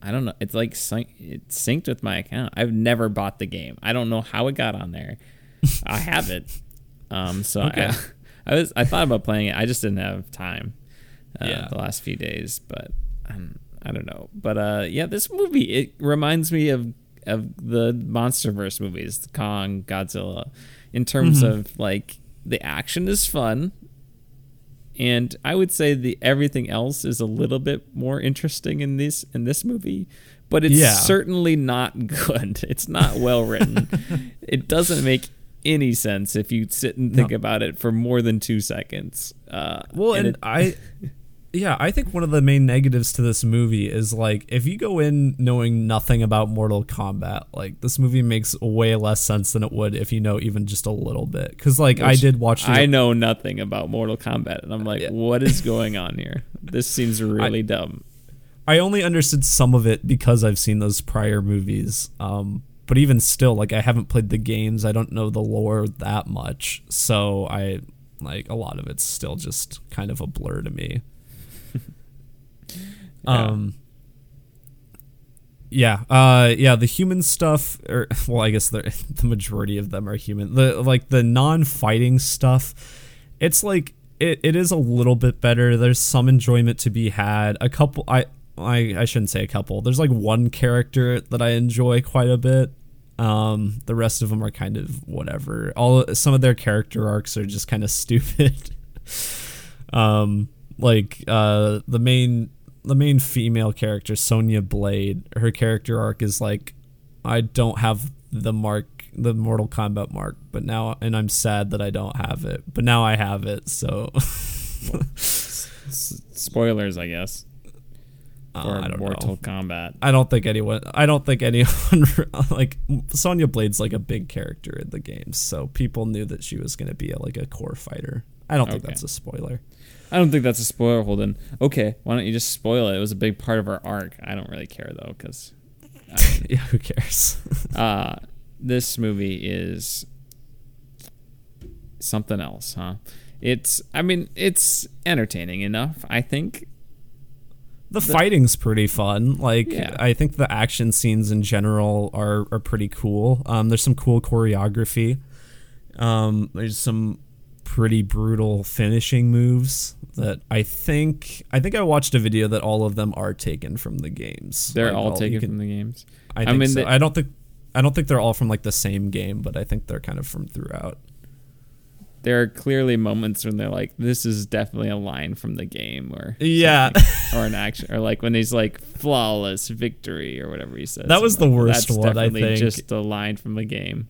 I don't know. It's like it's synced with my account. I've never bought the game. I don't know how it got on there. I have it. Um, so okay. I, I, was I thought about playing it. I just didn't have time. Uh, yeah. The last few days, but um, I don't know. But uh, yeah, this movie it reminds me of of the MonsterVerse movies, Kong, Godzilla in terms mm-hmm. of like the action is fun and I would say the everything else is a little bit more interesting in this in this movie, but it's yeah. certainly not good. It's not well written. it doesn't make any sense if you sit and think no. about it for more than two seconds. Uh, well, and, and it, I yeah, I think one of the main negatives to this movie is like if you go in knowing nothing about Mortal Kombat, like this movie makes way less sense than it would if you know even just a little bit. Because like Which I did watch, the, I know nothing about Mortal Kombat, and I'm like, yeah. what is going on here? This seems really I, dumb. I only understood some of it because I've seen those prior movies. Um, but even still, like I haven't played the games. I don't know the lore that much, so I like a lot of it's still just kind of a blur to me. Um, yeah, uh, yeah. The human stuff, or well, I guess the the majority of them are human. The like the non-fighting stuff, it's like it, it is a little bit better. There's some enjoyment to be had. A couple, I I I shouldn't say a couple. There's like one character that I enjoy quite a bit. Um, the rest of them are kind of whatever. All some of their character arcs are just kind of stupid. um, like uh, the main the main female character, Sonya Blade, her character arc is like, I don't have the mark, the Mortal Kombat mark, but now, and I'm sad that I don't have it, but now I have it, so. spoilers, I guess. Uh, I don't Mortal know. Kombat. I don't think anyone. I don't think anyone like Sonya Blade's like a big character in the game, so people knew that she was going to be a, like a core fighter. I don't okay. think that's a spoiler. I don't think that's a spoiler, Holden. Okay, why don't you just spoil it? It was a big part of our arc. I don't really care though, because yeah, who cares? uh, this movie is something else, huh? It's, I mean, it's entertaining enough. I think the, the fighting's pretty fun. Like yeah. I think the action scenes in general are are pretty cool. Um, there's some cool choreography. Um, there's some pretty brutal finishing moves that I think I think I watched a video that all of them are taken from the games. They're like, all taken can, from the games. I, I mean, so. I don't think I don't think they're all from like the same game, but I think they're kind of from throughout. There are clearly moments when they're like, "This is definitely a line from the game," or yeah, or an action, or like when he's like "flawless victory" or whatever he says. That was the like, worst That's one. I think just a line from the game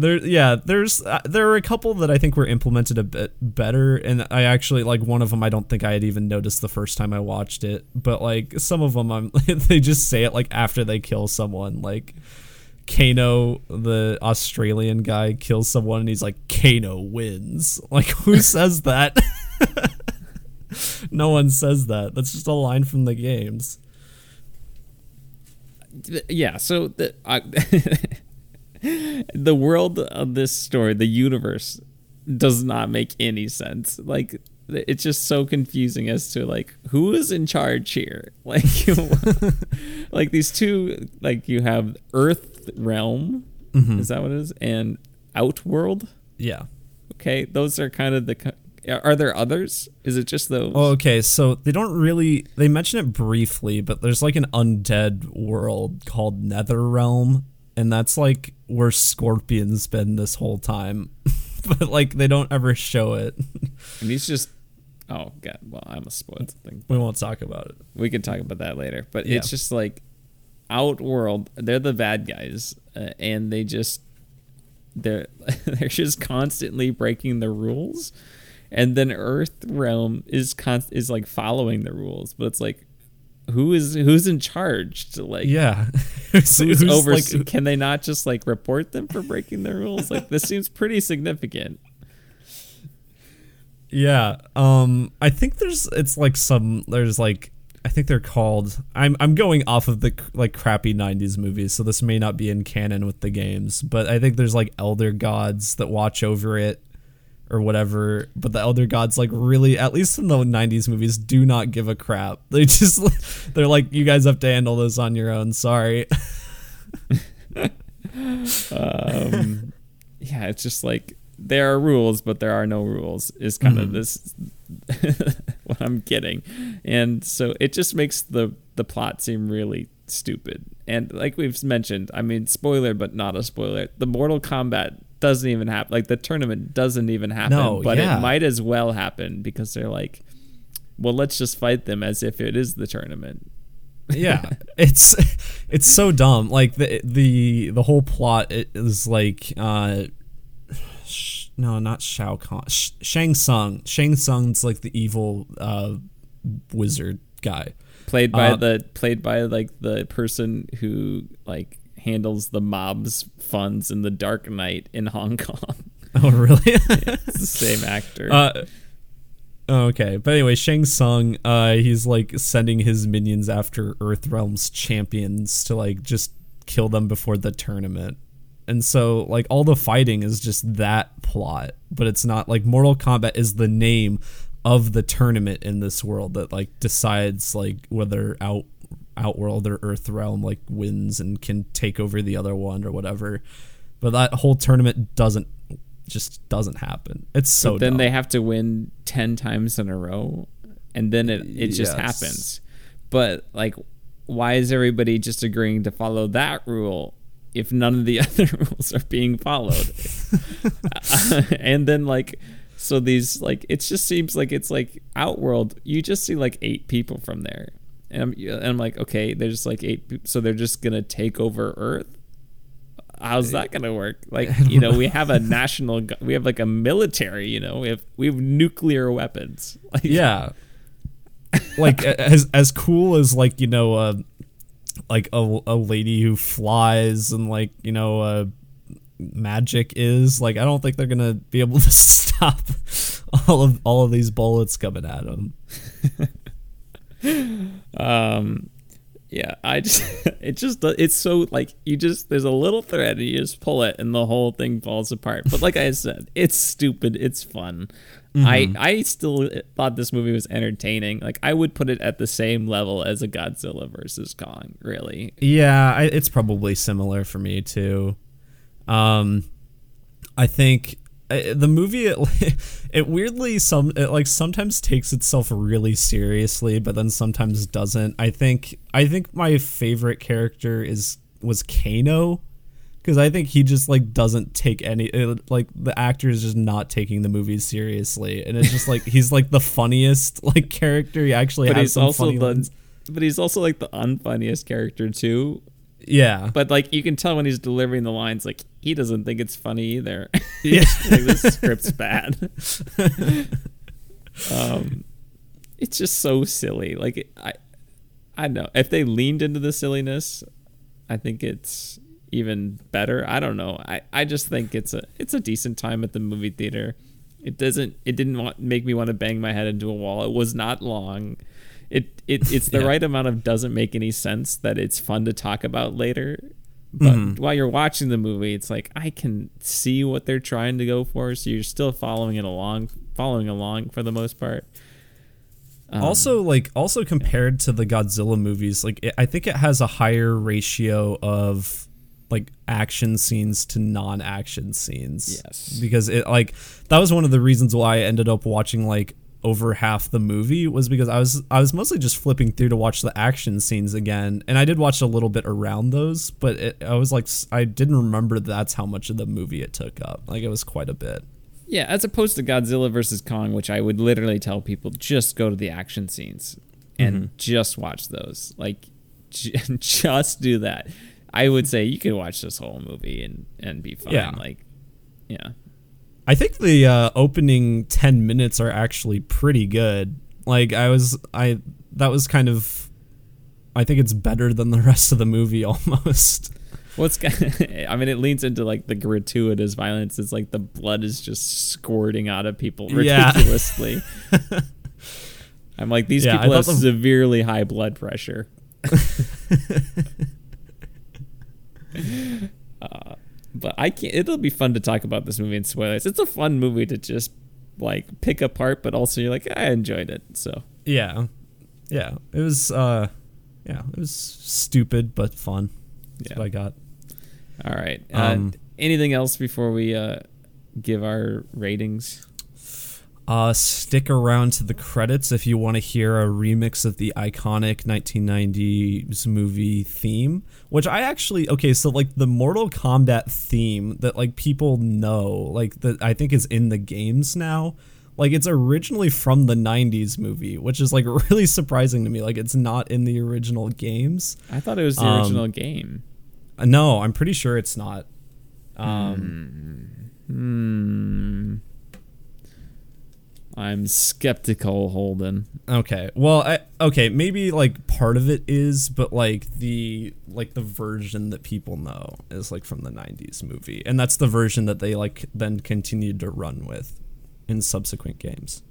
there yeah there's uh, there are a couple that i think were implemented a bit better and i actually like one of them i don't think i had even noticed the first time i watched it but like some of them i'm they just say it like after they kill someone like Kano, the Australian guy, kills someone and he's like, Kano wins. Like, who says that? no one says that. That's just a line from the games. Yeah, so the I, the world of this story, the universe, does not make any sense. Like it's just so confusing as to like who is in charge here. Like like these two like you have Earth realm, mm-hmm. is that what it is? And Outworld? Yeah. Okay, those are kind of the are there others? Is it just those? Oh, okay, so they don't really they mention it briefly, but there's like an undead world called Nether Realm, and that's like where Scorpion's been this whole time. but like they don't ever show it. and he's just oh god, well I almost spoiled something. We won't talk about it. We can talk about that later. But yeah. it's just like Outworld, they're the bad guys, uh, and they just they're they're just constantly breaking the rules and then Earth Realm is const- is like following the rules, but it's like who is who's in charge to like yeah. Who's, who's over like, can they not just like report them for breaking the rules? Like this seems pretty significant. Yeah um i think there's it's like some there's like i think they're called i'm i'm going off of the like crappy 90s movies so this may not be in canon with the games but i think there's like elder gods that watch over it or whatever but the elder gods like really at least in the 90s movies do not give a crap. They just they're like you guys have to handle this on your own sorry. Um, yeah it's just like there are rules but there are no rules is kind mm-hmm. of this what i'm getting. And so it just makes the the plot seem really stupid. And like we've mentioned i mean spoiler but not a spoiler the mortal kombat doesn't even happen. Like the tournament doesn't even happen. No, but yeah. it might as well happen because they're like, well, let's just fight them as if it is the tournament. yeah, it's it's so dumb. Like the the the whole plot is like uh sh- no, not Shao Kahn. Sh- Shang Tsung. Shang Tsung's like the evil uh wizard guy. Played by uh, the played by like the person who like handles the mob's funds in the Dark Knight in Hong Kong. Oh, really? it's the same actor. Uh, okay, but anyway, Shang Tsung, uh, he's like sending his minions after Earthrealm's champions to like just kill them before the tournament. And so, like, all the fighting is just that plot, but it's not like Mortal Kombat is the name of the tournament in this world that like decides like whether out Outworld or Earth Realm like wins and can take over the other one or whatever. But that whole tournament doesn't just doesn't happen. It's so but then dumb. they have to win 10 times in a row and then it it just yes. happens. But like why is everybody just agreeing to follow that rule if none of the other rules are being followed? and then like so these like it just seems like it's like outworld you just see like eight people from there and I'm, and I'm like, okay, there's like eight, so they're just gonna take over Earth. How's that gonna work? Like, you know, we have a national, we have like a military. You know, we have we have nuclear weapons. Like, yeah, like as as cool as like you know, uh, like a a lady who flies and like you know, uh, magic is. Like, I don't think they're gonna be able to stop all of all of these bullets coming at them. um, yeah, I just it just it's so like you just there's a little thread and you just pull it and the whole thing falls apart. But like I said, it's stupid. It's fun. Mm-hmm. I I still thought this movie was entertaining. Like I would put it at the same level as a Godzilla versus Kong. Really. Yeah, I, it's probably similar for me too. Um, I think the movie it, it weirdly some it like sometimes takes itself really seriously but then sometimes doesn't i think i think my favorite character is was kano because i think he just like doesn't take any it, like the actor is just not taking the movie seriously and it's just like he's like the funniest like character he actually but has he's also the ones. but he's also like the unfunniest character too yeah. But like you can tell when he's delivering the lines, like he doesn't think it's funny either. Yeah. like this script's bad. um, it's just so silly. Like I, I don't know if they leaned into the silliness. I think it's even better. I don't know. I, I just think it's a it's a decent time at the movie theater. It doesn't it didn't want, make me want to bang my head into a wall. It was not long. It it it's the Yeah. right amount of doesn't make any sense that it's fun to talk about later. But Mhm. while you're watching the movie, it's like I can see what they're trying to go for, so you're still following it along, following along for the most part. Um, also, like, also compared to the Godzilla movies, like, it, I think it has a higher ratio of like action scenes to non-action scenes. Yes. because it like that was one of the reasons why I ended up watching like over half the movie was because I was I was mostly just flipping through to watch the action scenes again, and I did watch a little bit around those, but it, I was like I didn't remember that's how much of the movie it took up. Like it was quite a bit. Yeah, as opposed to Godzilla versus Kong, which I would literally tell people just go to the action scenes and Mm-hmm. just watch those. Like, j- just do that. I would say you could watch this whole movie and and be fine. Yeah. Like, yeah, I think the uh, opening ten minutes are actually pretty good. Like I was I that was kind of I think it's better than the rest of the movie almost. well, it's got- I mean, it leans into like the gratuitous violence. It's like the blood is just squirting out of people Yeah. ridiculously. I'm like, these Yeah, people have the- severely high blood pressure. uh, but I can't. It'll be fun to talk about this movie in spoilers. It's a fun movie to just like pick apart, but also you're like, I enjoyed it. So Yeah. Yeah. It was uh yeah, it was stupid but fun. That's Yeah. what I got. all right. Um, uh, anything else before we uh, give our ratings? Uh stick around to the credits if you want to hear a remix of the iconic 1990s movie theme, which I actually okay, so like the Mortal Kombat theme that like people know, like that I think is in the games now. Like it's originally from the 90s movie, which is like really surprising to me. Like it's not in the original games. I thought it was the Um, original game. No, I'm pretty sure it's not. Um, Hmm. I'm skeptical, Holden. Okay. Well, I, okay, maybe like part of it is, but like the like the version that people know is like from the 90s movie. And that's the version that they like then continued to run with in subsequent games.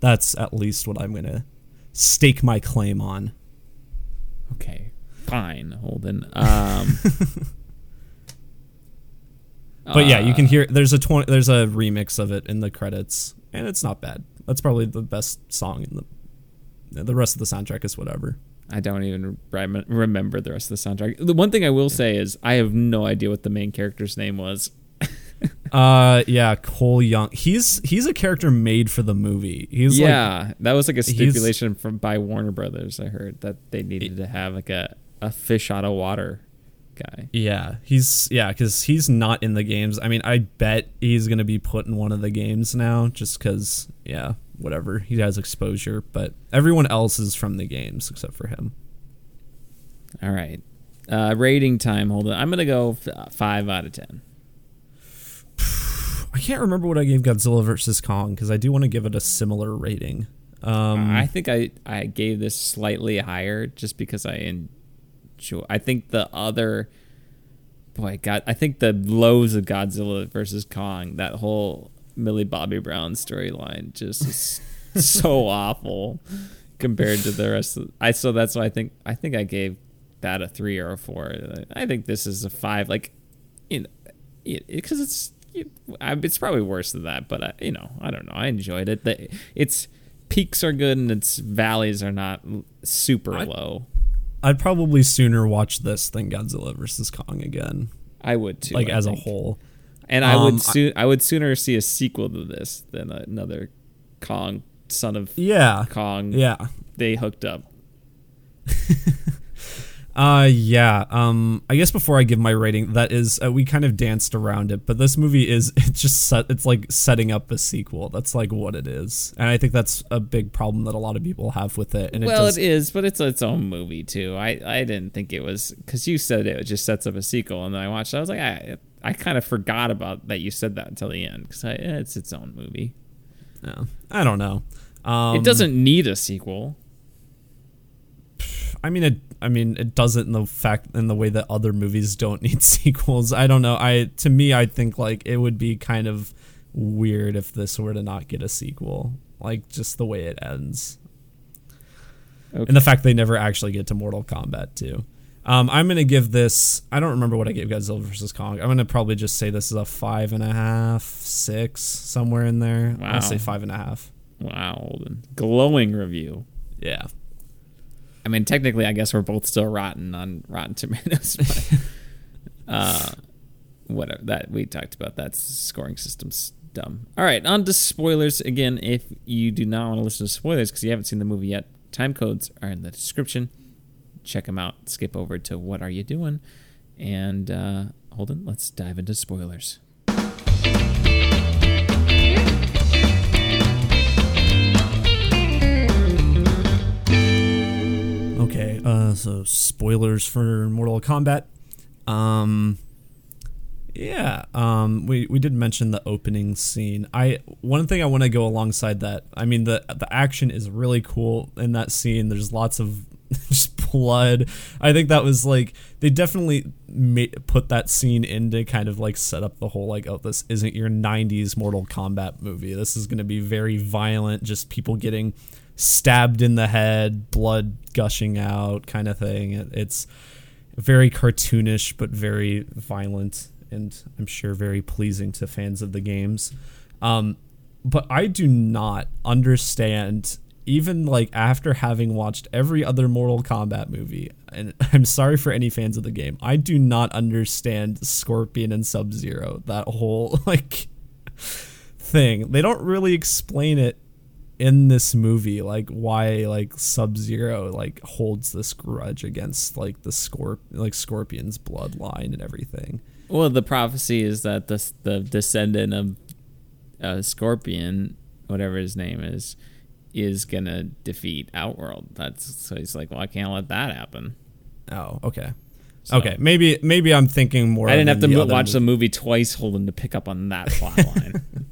That's at least what I'm going to stake my claim on. Okay, fine, Holden. Um, But yeah, you can uh, hear there's a 20 there's a remix of it in the credits and it's not bad. That's probably the best song in the the rest of the soundtrack is whatever. I don't even rem- remember the rest of the soundtrack. The one thing I will say is I have no idea what the main character's name was. Uh, yeah, Cole Young. He's he's a character made for the movie. He's like, yeah, that was like a stipulation from by Warner Brothers. I heard that they needed to have like a, a fish out of water guy. yeah, he's yeah, because he's not in the games. I mean, I bet he's gonna be put in one of the games now, just because yeah, whatever. He has exposure, but everyone else is from the games except for him. All right, uh, rating time. Hold on, I'm gonna go f- five out of ten. I can't remember what I gave Godzilla versus Kong because I do want to give it a similar rating. Um, I think I I gave this slightly higher just because I enjoy. I think the other boy, God, I think the lows of Godzilla versus Kong, that whole Millie Bobby Brown storyline, just is so awful compared to the rest. of I so that's why I think I think I gave that a three or a four. I think this is a five. Like, you know, because it's you, I, it's probably worse than that, but I, you know, I don't know. I enjoyed it. The, its peaks are good and its valleys are not super I- low. I'd probably sooner watch this than Godzilla versus Kong again, I would too. like I as a whole. and I Um, would I- soo- I would sooner see a sequel to this than another Kong son of Yeah, Kong. yeah. they hooked up. Uh yeah. Um I guess before I give my rating, that is uh, we kind of danced around it, but this movie is it's just set it's like setting up a sequel. That's like what it is. And I think that's a big problem that a lot of people have with it and well, it does it is, but it's its own movie too. I, I didn't think it was because you said it just sets up a sequel, and then I watched. it. I was like, I I kind of forgot about that you said that until the end because it's its own movie. yeah, I don't know. Um it doesn't need a sequel. I mean, it. I mean, it doesn't in the fact in the way that other movies don't need sequels. I don't know. I to me, I think like it would be kind of weird if this were to not get a sequel. Like just the way it ends, Okay. and the fact they never actually get to Mortal Kombat too. Um, I'm gonna give this. I don't remember what I gave Godzilla vs Kong. I'm gonna probably just say this is a five and a half, six, somewhere in there. Wow. I'll say five and a half. Wow, Glowing review. Yeah. I mean, technically, I guess we're both still rotten on Rotten Tomatoes. But, uh, whatever that we talked about. That scoring system's dumb. All right, on to spoilers. Again, if you do not want to listen to spoilers because you haven't seen the movie yet, time codes are in the description. Check them out. Skip over to what are you doing, and uh, Holden, let's dive into spoilers. Uh, so spoilers for Mortal Kombat. Um, yeah, um, we we did mention the opening scene. I one thing I want to go alongside that. I mean the the action is really cool in that scene. There's lots of just blood. I think that was like they definitely ma- put that scene in to kind of like set up the whole like oh this isn't your 90s Mortal Kombat movie. This is going to be very violent, just people getting stabbed in the head, blood gushing out kind of thing. It, it's very cartoonish but very violent and I'm sure very pleasing to fans of the games. Um, but I do not understand even like after having watched every other Mortal Kombat movie, and I'm sorry for any fans of the game, I do not understand Scorpion and Sub Zero. That whole like thing. They don't really explain it in this movie, like why like Sub Zero like holds this grudge against like the Scorp like Scorpion's bloodline and everything. Well, the prophecy is that the the descendant of uh, Scorpion, whatever his name is, is gonna defeat Outworld. That's so he's like, well, I can't let that happen. Oh, okay. So- Okay, maybe maybe I'm thinking more. I didn't have to than the mo- other watch the movie. movie twice, Holden, to pick up on that plot line.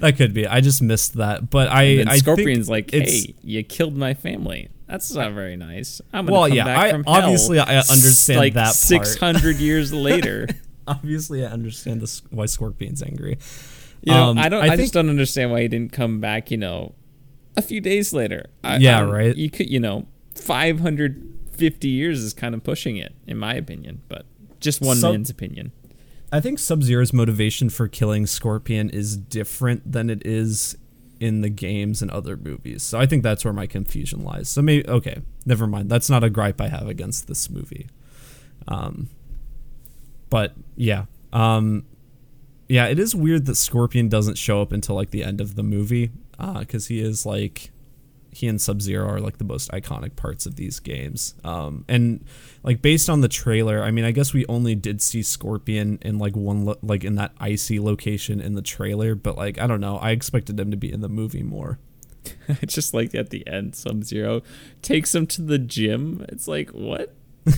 That could be. I just missed that, but I. and I Scorpion's like, hey, you killed my family. That's not very nice. I'm gonna Well, come yeah, back I- from hell obviously I understand like that. Six hundred years later. obviously I understand this why Scorpion's angry. You know, Um, I don't. I I, just don't understand why he didn't come back. You know, a few days later. I, Yeah, I- right. You could. You know, five hundred fifty years is kind of pushing it, in my opinion. But just one So- man's opinion. I think Sub Zero's motivation for killing Scorpion is different than it is in the games and other movies. So I think that's where my confusion lies. So maybe okay, never mind. That's not a gripe I have against this movie. Um, but yeah, um, yeah, it is weird that Scorpion doesn't show up until like the end of the movie because he is like he and Sub Zero are like the most iconic parts of these games. Um, and like based on the trailer, I mean, I guess we only did see Scorpion in like one lo- like in that icy location in the trailer, but like I don't know, I expected him to be in the movie more. Just like at the end, Sub Zero takes him to the gym. It's like what?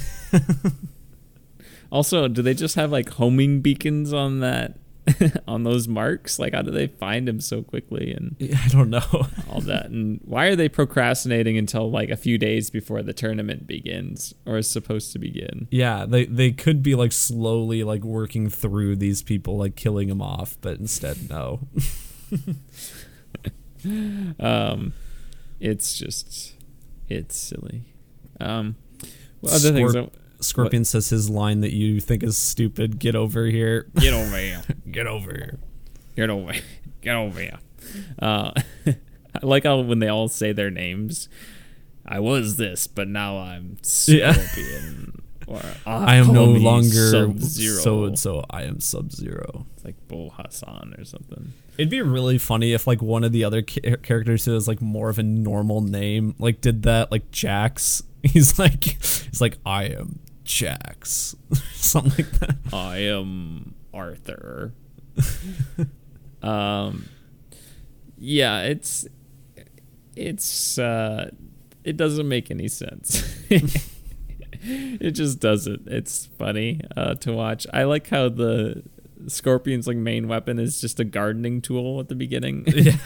also, do they just have like homing beacons on that on those marks? Like, how do they find him so quickly and I don't know. all that? And why are they procrastinating until like a few days before the tournament begins or is supposed to begin? yeah, they they could be like slowly like working through these people, like killing them off, but instead no. Um, it's just it's silly. Um, well, other things. Scorp- Scorpion says his line that you think is stupid. Get over here. Get over here. Get over here. Get over Get over here. Uh, I like how when they all say their names, I was this, but now I'm Yeah. Scorpion. or I am no longer so and so. I am Sub Zero. It's like Bo Hassan or something. It'd be really funny if like one of the other ca- characters who has like more of a normal name like did that like Jax. He's like he's like I am Jax, something like that. I am Arthur. um, yeah, it's it's uh, it doesn't make any sense. it just doesn't. It's funny uh, to watch. I like how the scorpion's like main weapon is just a gardening tool at the beginning, Yeah.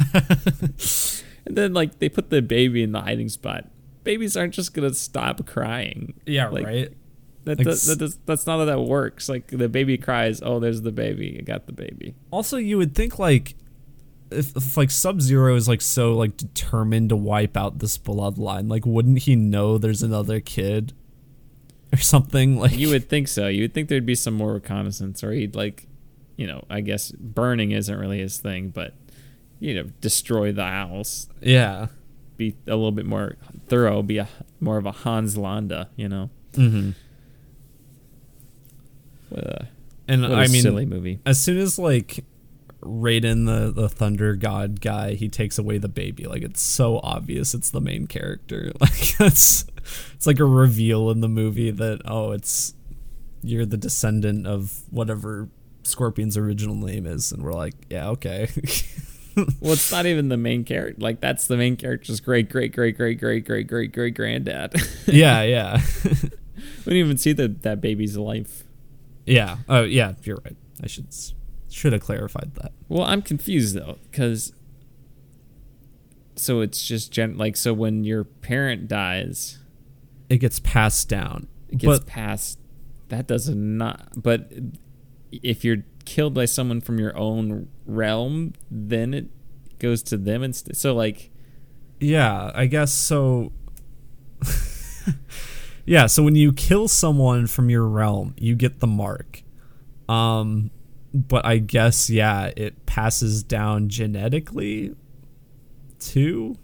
and then like they put the baby in the hiding spot. babies aren't just gonna stop crying. Yeah, Like, right. That, Like, does, that does, that's not how that works. Like the baby cries, oh, there's the baby. I got the baby. Also, you would think like if, if like Sub Zero is like so like determined to wipe out this bloodline, like wouldn't he know there's another kid or something? Like You would think so. You would think there'd be some more reconnaissance, or he'd like, you know, I guess burning isn't really his thing, but you know, destroy the house, yeah. be a little bit more thorough, be a more of a Hans Landa, you know. Mm-hmm. Uh, a, And I mean, silly movie. as soon as like Raiden, the the Thunder God guy, he takes away the baby. Like it's so obvious it's the main character. Like it's it's like a reveal in the movie that oh, it's you're the descendant of whatever Scorpion's original name is, and we're like, yeah, okay. Well, it's not even the main character. Like that's the main character's great, great, great, great, great, great, great, great granddad. yeah, yeah, we didn't even see the, that baby's life. Yeah. Oh, yeah. You're right. I should should have clarified that. Well, I'm confused though, because so it's just gen- like so when your parent dies, It gets passed down. it gets But- passed. That does not. But if you're killed by someone from your own realm, then it goes to them instead. So like, Yeah, I guess so. yeah, so when you kill someone from your realm, you get the mark. Um, but I guess yeah, it passes down genetically too.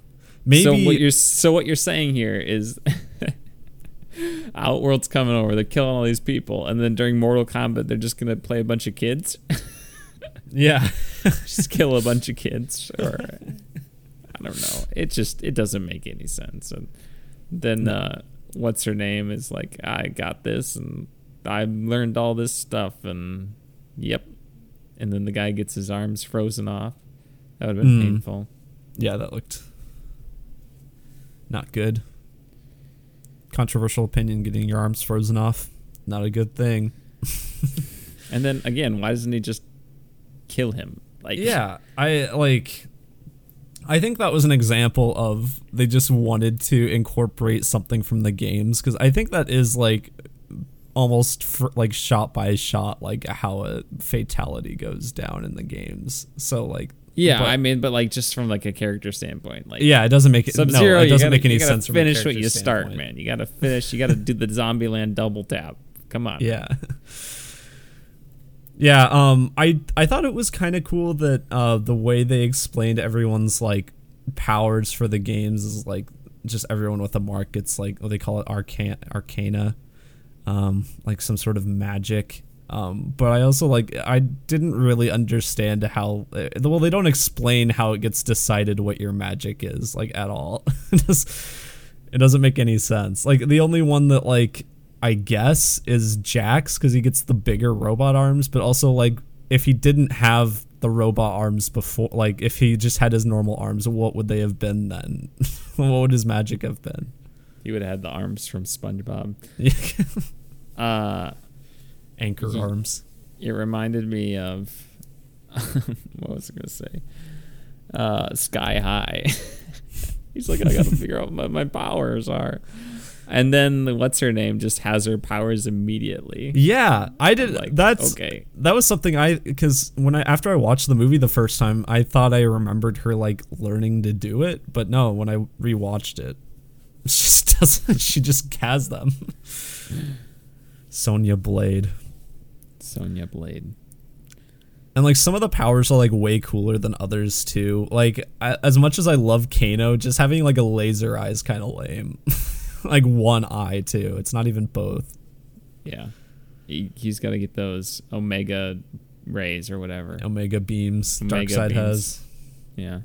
Maybe so what you're so what you're saying here is. Outworld's coming over. They're killing all these people, and then during Mortal Kombat, they're just gonna play a bunch of kids. yeah. just kill a bunch of kids or I don't know. It just it doesn't make any sense. And then uh what's her name is like I got this and I learned all this stuff and yep. And then the guy gets his arms frozen off. That would have been Mm. painful. yeah, that looked not good. Controversial opinion getting your arms frozen off. Not a good thing. And then again, why doesn't he just kill him? Like yeah i like i think that was an example of they just wanted to incorporate something from the games because i think that is like almost fr- like shot by shot like how a fatality goes down in the games so like Yeah, but- I mean, but like just from like a character standpoint, like yeah it doesn't make it Sub no Zero, it doesn't gotta, make any sense Finish what you start, man. You gotta finish. You gotta do the Zombieland double tap. Come on. Yeah. Yeah, um I I thought it was kind of cool that uh the way they explained everyone's like powers for the games is like just everyone with a mark it's like what they call it arcan arcana um like some sort of magic um but I also like I didn't really understand how uh, well they don't explain how it gets decided what your magic is like at all. it doesn't make any sense. Like the only one that like I guess is Jax because he gets the bigger robot arms, but also like if he didn't have the robot arms before, like if he just had his normal arms, what would they have been then? what would his magic have been? He would have had the arms from SpongeBob. Uh, Anchor Ye- arms. it reminded me of what was I gonna say? Uh, Sky High. He's like, I gotta figure out what my powers are. And then what's her name just has her powers immediately. Yeah, I did. Like, that's okay. That was something I because when I after I watched the movie the first time, I thought I remembered her like learning to do it, but no, when I rewatched it, she just doesn't. She just has them. Sonya Blade. Sonya Blade. And like some of the powers are like way cooler than others too. Like I, as much as I love Kano, just having like a laser eye is kind of lame. like one eye too. It's not even both. Yeah. He, he's got to get those Omega rays or whatever. Omega beams. Omega Darkseid beams. has. Yeah.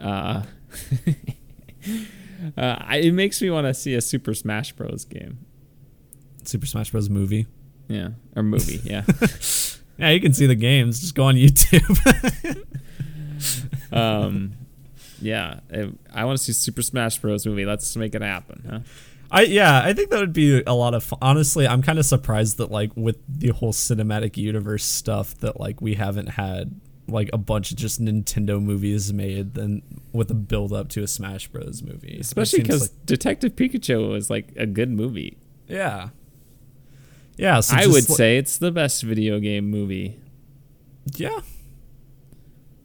Uh, uh, it makes me want to see a Super Smash Bros. game. Super Smash Bros. movie. Yeah. Or movie. Yeah. Yeah, you can see the games. Just go on YouTube. um, yeah. I, I want to see Super Smash Bros. movie. Let's make it happen. Huh? I yeah, I think that would be a lot of fun. Honestly, I'm kind of surprised that like with the whole cinematic universe stuff that like we haven't had like a bunch of just Nintendo movies made than with a build up to a Smash Bros movie. Especially seems because Detective Pikachu was like a good movie. yeah, yeah. So I would li- say it's the best video game movie. yeah,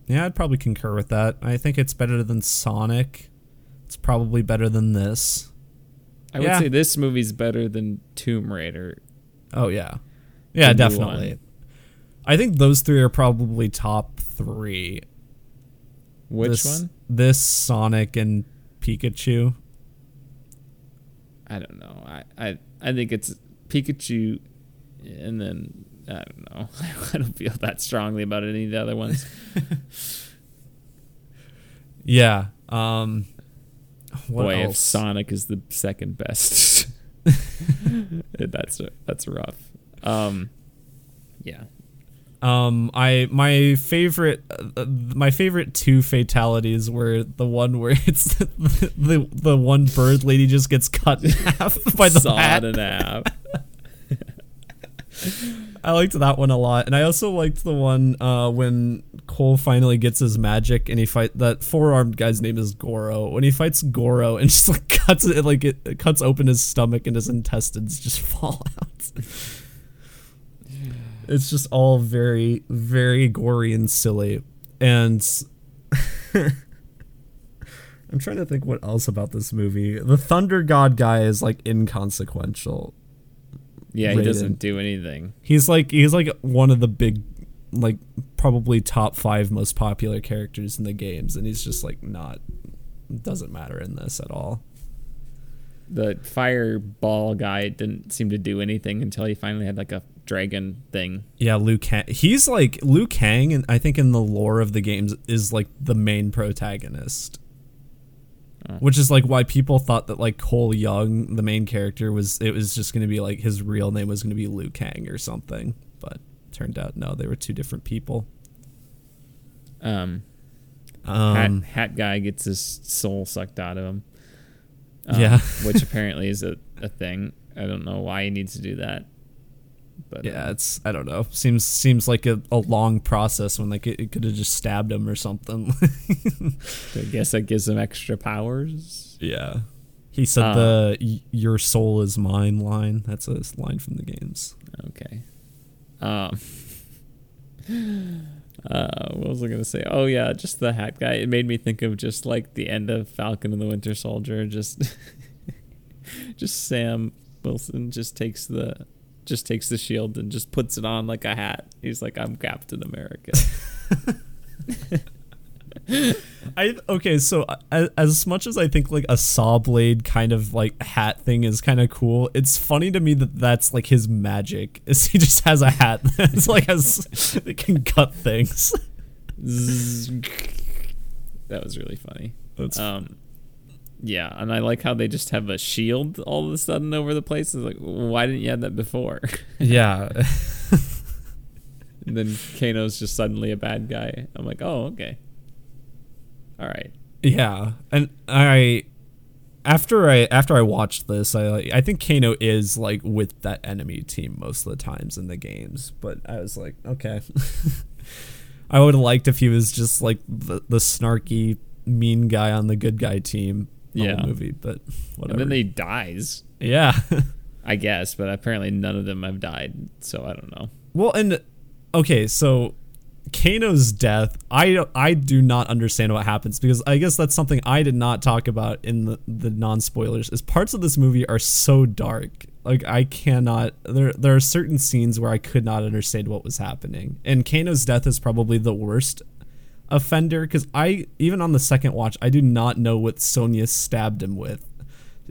yeah. I'd probably concur with that. I think it's better than Sonic. It's probably better than this. I would say this movie's better than Tomb Raider. Oh yeah, yeah, definitely. one. I think those three are probably top three. Which this, one? This Sonic and Pikachu. I don't know. I, I I think it's Pikachu, and then I don't know. I don't feel that strongly about any of the other ones. Yeah. Um. What Boy, if else? Sonic is the second best, that's that's rough. Um, yeah. Um, I my favorite uh, my favorite two fatalities were the one where it's the the, the one bird lady just gets cut in half by the Sawed bat. in half. I liked that one a lot, and I also liked the one uh, when Cole finally gets his magic and he fight that four armed guy's name is Goro. When he fights Goro and just like cuts it like it, it cuts open his stomach and his intestines just fall out. it's just all very very gory and silly, and I'm trying to think what else about this movie. The Thunder God guy is like inconsequential. Yeah, he doesn't do anything. He's like he's like one of the big like probably top 5 most popular characters in the games and he's just like not doesn't matter in this at all. The fireball guy didn't seem to do anything until he finally had like a dragon thing. Yeah, Liu Kang. He's like Liu Kang and I think in the lore of the games is like the main protagonist. Oh. Which is like why people thought that like Cole Young, the main character, was it was just going to be like his real name was going to be Liu Kang or something, but turned out no, they were two different people. Um, Um, hat, hat guy gets his soul sucked out of him. Um, Yeah. which apparently is a, a thing. I don't know why he needs to do that. But Yeah, um, it's I don't know. Seems seems like a, a long process when like it, it could have just stabbed him or something. I guess that gives him extra powers. yeah. He said Uh, the "Your soul is mine" line. That's a line from the games. Okay. Um. Uh, what was I gonna say? Oh yeah, just the hat guy. It made me think of just like the end of Falcon and the Winter Soldier. Just, just Sam Wilson just takes the, just takes the shield and just puts it on like a hat. He's like, I'm Captain America. I okay, so as, as much as I think like a saw blade kind of like hat thing is kind of cool, it's funny to me that that's like his magic. Is he just has a hat that's like has it can cut things. That was really funny. That's Um, yeah, and I like how they just have a shield all of a sudden over the place. It's like, why didn't you have that before? yeah. and then Kano's just suddenly a bad guy. I'm like, oh, okay. All right. Yeah, and I after I after I watched this, I I think Kano is like with that enemy team most of the times in the games, but I was like, okay. I would have liked if he was just like the, the snarky mean guy on the good guy team Yeah. movie, but whatever. And then he dies, yeah. I guess, but apparently none of them have died, so I don't know. Well, and okay, so Kano's death, I I do not understand what happens because I guess that's something I did not talk about in the the non spoilers. Is parts of this movie are so dark, like I cannot. There there are certain scenes where I could not understand what was happening, and Kano's death is probably the worst offender because I even on the second watch I do not know what Sonya stabbed him with.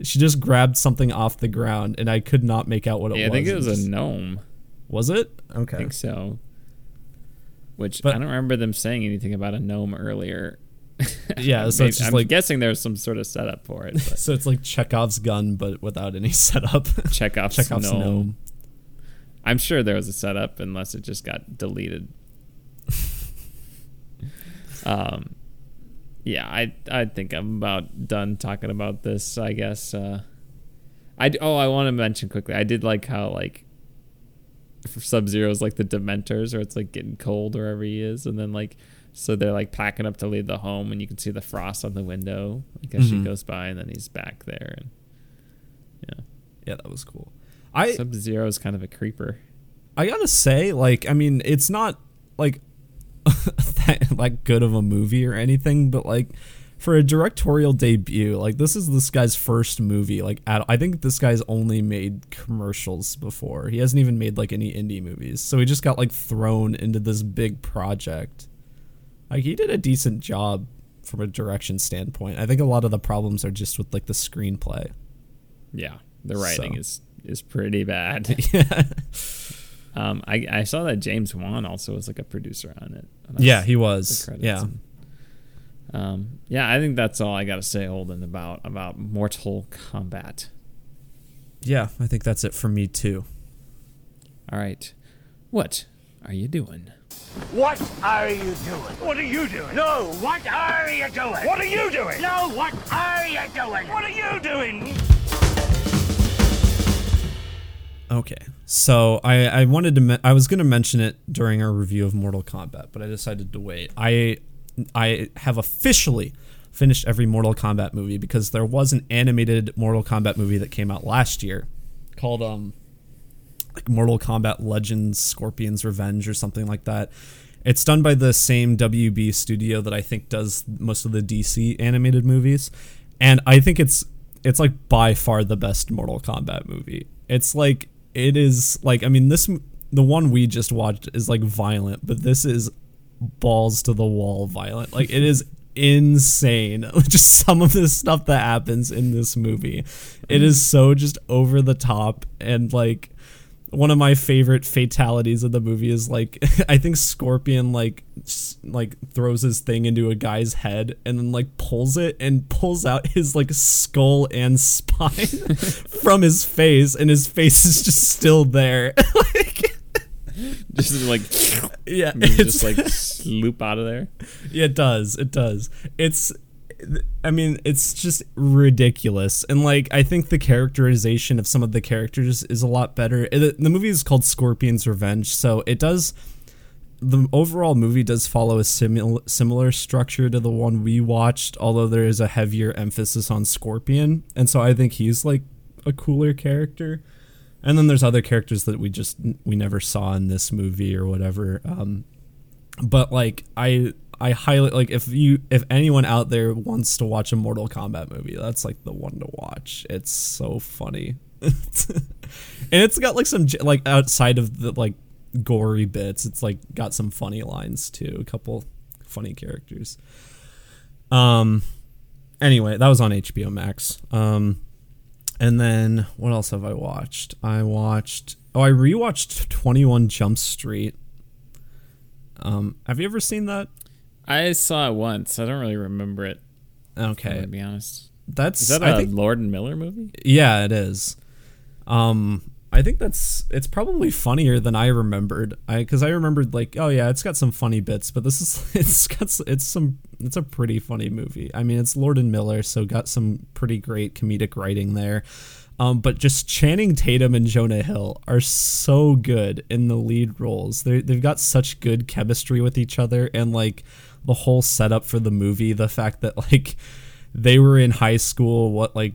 She just grabbed something off the ground, and I could not make out what it yeah, was. I think it was a gnome. was it? Okay. I Okay. think so. Which But- I don't remember them saying anything about a gnome earlier. Yeah, so Maybe- it's just I'm like guessing there's some sort of setup for it. But so it's like Chekhov's gun, but without any setup. Chekhov's, Chekhov's gnome. gnome. I'm sure there was a setup, unless it just got deleted. Um, yeah, I I think I'm about done talking about this. I guess. Uh, I oh I want to mention quickly. I did like how like Sub Zero is like the Dementors, or it's like getting cold wherever he is, and then like so they're like packing up to leave the home, and you can see the frost on the window like as Mhm. she goes by, and then he's back there, and yeah, Yeah, that was cool. I Sub Zero is kind of a creeper. I gotta say, like, I mean, it's not like that, like good of a movie or anything, but like for a directorial debut, like this is this guy's first movie. Like, at, I think this guy's only made commercials before. He hasn't even made like any indie movies, so he just got like thrown into this big project. Like, he did a decent job from a direction standpoint. I think a lot of the problems are just with like the screenplay. Yeah, the writing So. is is pretty bad. yeah, Um, I I saw that James Wan also was like a producer on it. Yeah, he was. Yeah. and- um, yeah, I think that's all I got to say, Holden, about about Mortal Kombat. Yeah, I think that's it for me too. All right, what are you doing? What are you doing? What are you doing? No, what are you doing? What are you doing? No, what are you doing? What are you doing? Okay, so I I wanted to me- I was gonna mention it during our review of Mortal Kombat, but I decided to wait. I I have officially finished every Mortal Kombat movie because there was an animated Mortal Kombat movie that came out last year called um like Mortal Kombat Legends Scorpion's Revenge or something like that. It's done by the same WB studio that I think does most of the DC animated movies, and I think it's it's like by far the best Mortal Kombat movie. It's like it is like I mean this the one we just watched is like violent, but this is balls to the wall violent. Like it is insane. Just some of the stuff that happens in this movie. It is so just over the top and like one of my favorite fatalities of the movie is like I think Scorpion like like throws his thing into a guy's head and then like pulls it and pulls out his like skull and spine from his face and his face is just still there. like Just like yeah, just like sloop out of there. Yeah, it does. It does. It's I mean, it's just ridiculous. And like I think the characterization of some of the characters is a lot better. The, the movie is called Scorpion's Revenge, so it does the overall movie does follow a similar similar structure to the one we watched, although there is a heavier emphasis on Scorpion. And so I think he's like a cooler character. And then there's other characters that we just we never saw in this movie or whatever. Um, but like I I highly like if you if anyone out there wants to watch a Mortal Kombat movie, that's like the one to watch. It's so funny. and it's got like some like outside of the like gory bits, it's like got some funny lines too, a couple funny characters. Um anyway, that was on HBO Max. Um and then what else have I watched? I watched oh I rewatched 21 Jump Street. Um have you ever seen that? I saw it once. I don't really remember it. Okay. To be honest, That's is that I a think Lord and Miller movie? yeah, it is. Um I think that's it's probably funnier than I remembered. I cuz I remembered like oh yeah, it's got some funny bits, but this is it's got it's some it's a pretty funny movie. I mean, it's Lord and Miller, so got some pretty great comedic writing there. Um, but just Channing Tatum and Jonah Hill are so good in the lead roles. They they've got such good chemistry with each other, and like the whole setup for the movie, the fact that like they were in high school, what like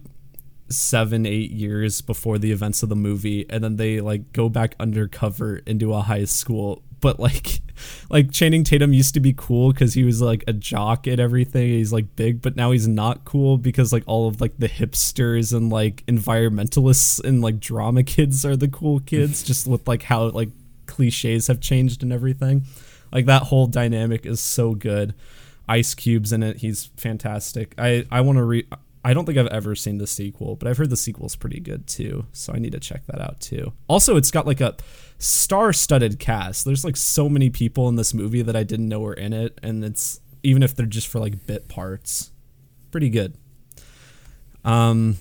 seven eight years before the events of the movie and then they like go back undercover into a high school. But like like channing tatum used to be cool because he was like a jock and everything he's like big but now he's not cool because like all of like the hipsters and like environmentalists and like drama kids are the cool kids just with like how like cliches have changed and everything like that whole dynamic is so good Ice Cube's in it he's fantastic i i want to re I don't think I've ever seen the sequel, but I've heard the sequel's pretty good too. So I need to check that out too. Also, it's got like a star-studded cast. There's like so many people in this movie that I didn't know were in it, and it's even if they're just for like bit parts, pretty good. Um,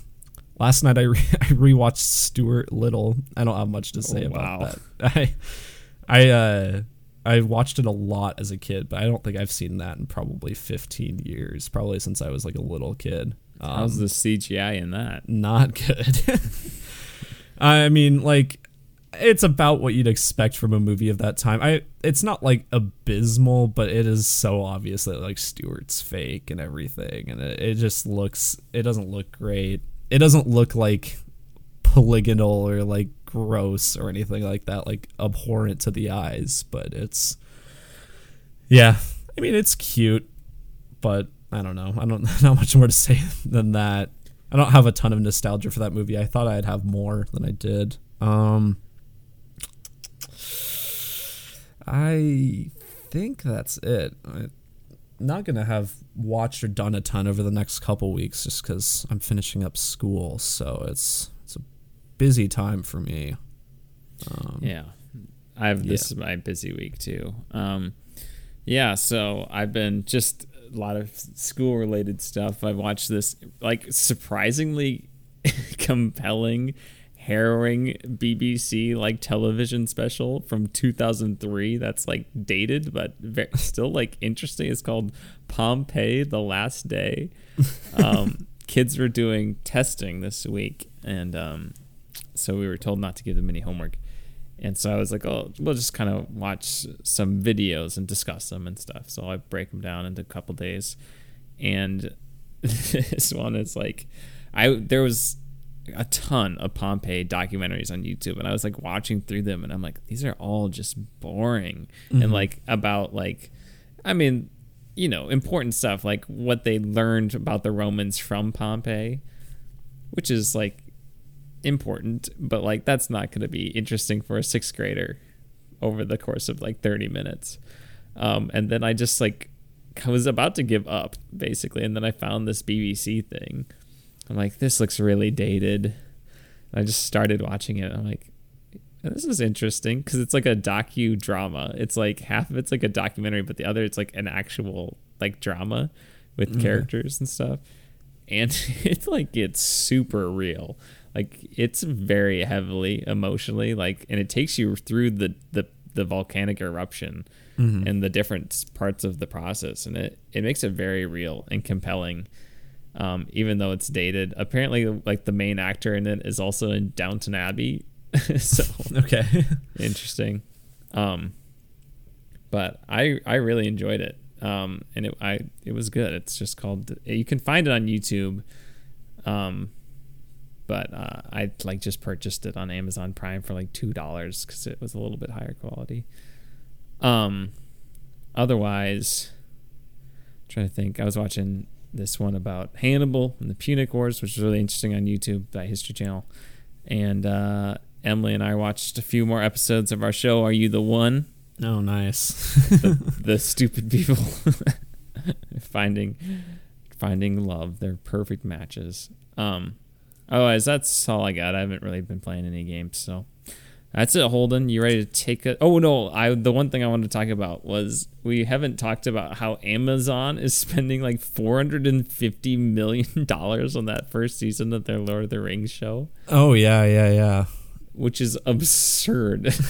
last night I re- I rewatched Stuart Little. I don't have much to say Oh, about wow. that. I I uh I watched it a lot as a kid, but I don't think I've seen that in probably 15 years. Probably since I was like a little kid. Um, How's the CGI in that? not good. I mean, like, it's about what you'd expect from a movie of that time. I it's not like abysmal, but it is so obvious that like Stuart's fake and everything, and it, it just looks it doesn't look great. It doesn't look like polygonal or like gross or anything like that, like abhorrent to the eyes. But it's yeah, I mean it's cute, but I don't know. I don't not much more to say than that. I don't have a ton of nostalgia for that movie. I thought I'd have more than I did. Um, I think that's it. I'm not gonna have watched or done a ton over the next couple weeks just because I'm finishing up school, so it's busy time for me. Um, yeah, I have this yeah. is my busy week too. Um, yeah, so I've been just a lot of school related stuff. I've watched this like surprisingly compelling harrowing BBC like television special from 2003 that's like dated but very, still like interesting. It's called Pompeii: The Last Day. Um, kids were doing testing this week, and um, so we were told not to give them any homework. And so I was like, oh, we'll just kind of watch some videos and discuss them and stuff. So I break them down into a couple days, and this one is like, I there was a ton of Pompeii documentaries on YouTube, and I was like watching through them, and I'm like, these are all just boring, mm-hmm. and like about like, I mean, you know, important stuff like what they learned about the Romans from Pompeii, which is like important, but like that's not going to be interesting for a sixth grader over the course of like 30 minutes. Um, and then I just like I was about to give up basically, and then I found this BBC thing I'm like, this looks really dated. And I just started watching it. I'm like, this is interesting because it's like a docu drama. It's like half of it's like a documentary, but the other it's like an actual like drama with mm-hmm. characters and stuff. And it like gets super real. Like it's very heavily emotionally like, and it takes you through the the the volcanic eruption mm-hmm. and the different parts of the process, and it it makes it very real and compelling um, even though it's dated. Apparently, like the main actor in it is also in Downton Abbey. so okay, interesting. Um, but I I really enjoyed it. Um, and it I it was good. It's just called. You can find it on YouTube. Um, but uh, I like just purchased it on Amazon Prime for like two dollars because it was a little bit higher quality. Um, otherwise, I'm trying to think, I was watching this one about Hannibal and the Punic Wars, which is really interesting on YouTube by History Channel. And uh, Emily and I watched a few more episodes of our show. Are you the one? Oh, nice. the, the stupid people finding finding love. They're perfect matches. Um, otherwise, that's all I got. I haven't really been playing any games, so that's it, Holden. You ready to take a? Oh no, I the one thing I wanted to talk about was we haven't talked about how Amazon is spending like four hundred and fifty million dollars on that first season of their Lord of the Rings show. Oh yeah, yeah, yeah. Which is absurd.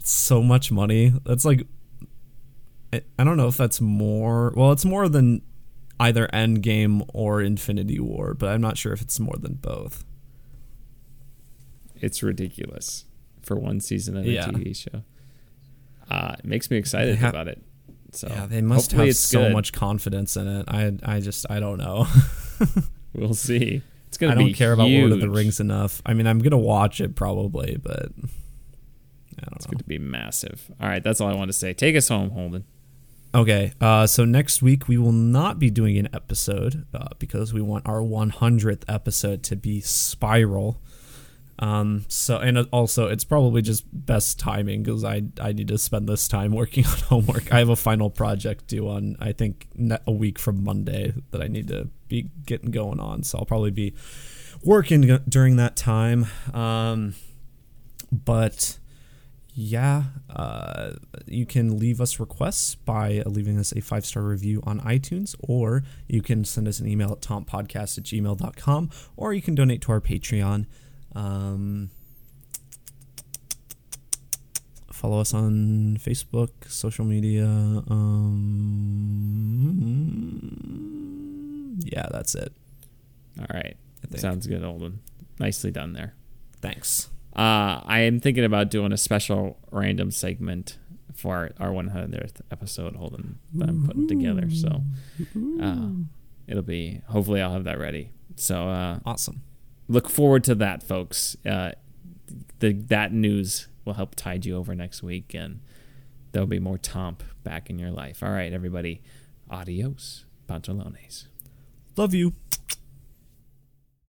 It's so much money. That's like, I don't know if that's more. Well, it's more than either Endgame or Infinity War, but I'm not sure if it's more than both. It's ridiculous for one season of a yeah. TV show. Uh, it makes me excited ha- about it. So yeah, they must have so good. much confidence in it. I I just I don't know. we'll see. It's gonna. I don't care huge. about Lord of the Rings enough. I mean, I'm gonna watch it probably, but I don't it's know. going to be massive. All right, that's all I want to say. Take us home, Holden. Okay, uh, so next week we will not be doing an episode uh, because we want our 100th episode to be Spiral. Um, so and also it's probably just best timing because I I need to spend this time working on homework. I have a final project due on I think a week from Monday that I need to be getting going on. So I'll probably be working during that time. Um, but yeah, uh, you can leave us requests by leaving us a five star review on iTunes, or you can send us an email at tompodcast at gmail.com, or you can donate to our Patreon. Um, follow us on Facebook, social media. Um, yeah, that's it. All right. Sounds good, Holden. Nicely done there. Thanks. Uh, I am thinking about doing a special random segment for our, our 100th episode, Holden that I'm putting together. So uh, it'll be hopefully I'll have that ready. So uh, Awesome. look forward to that, folks. Uh, the that news will help tide you over next week, and there'll be more Tomp back in your life. All right, everybody. Adios, pantalones. Love you.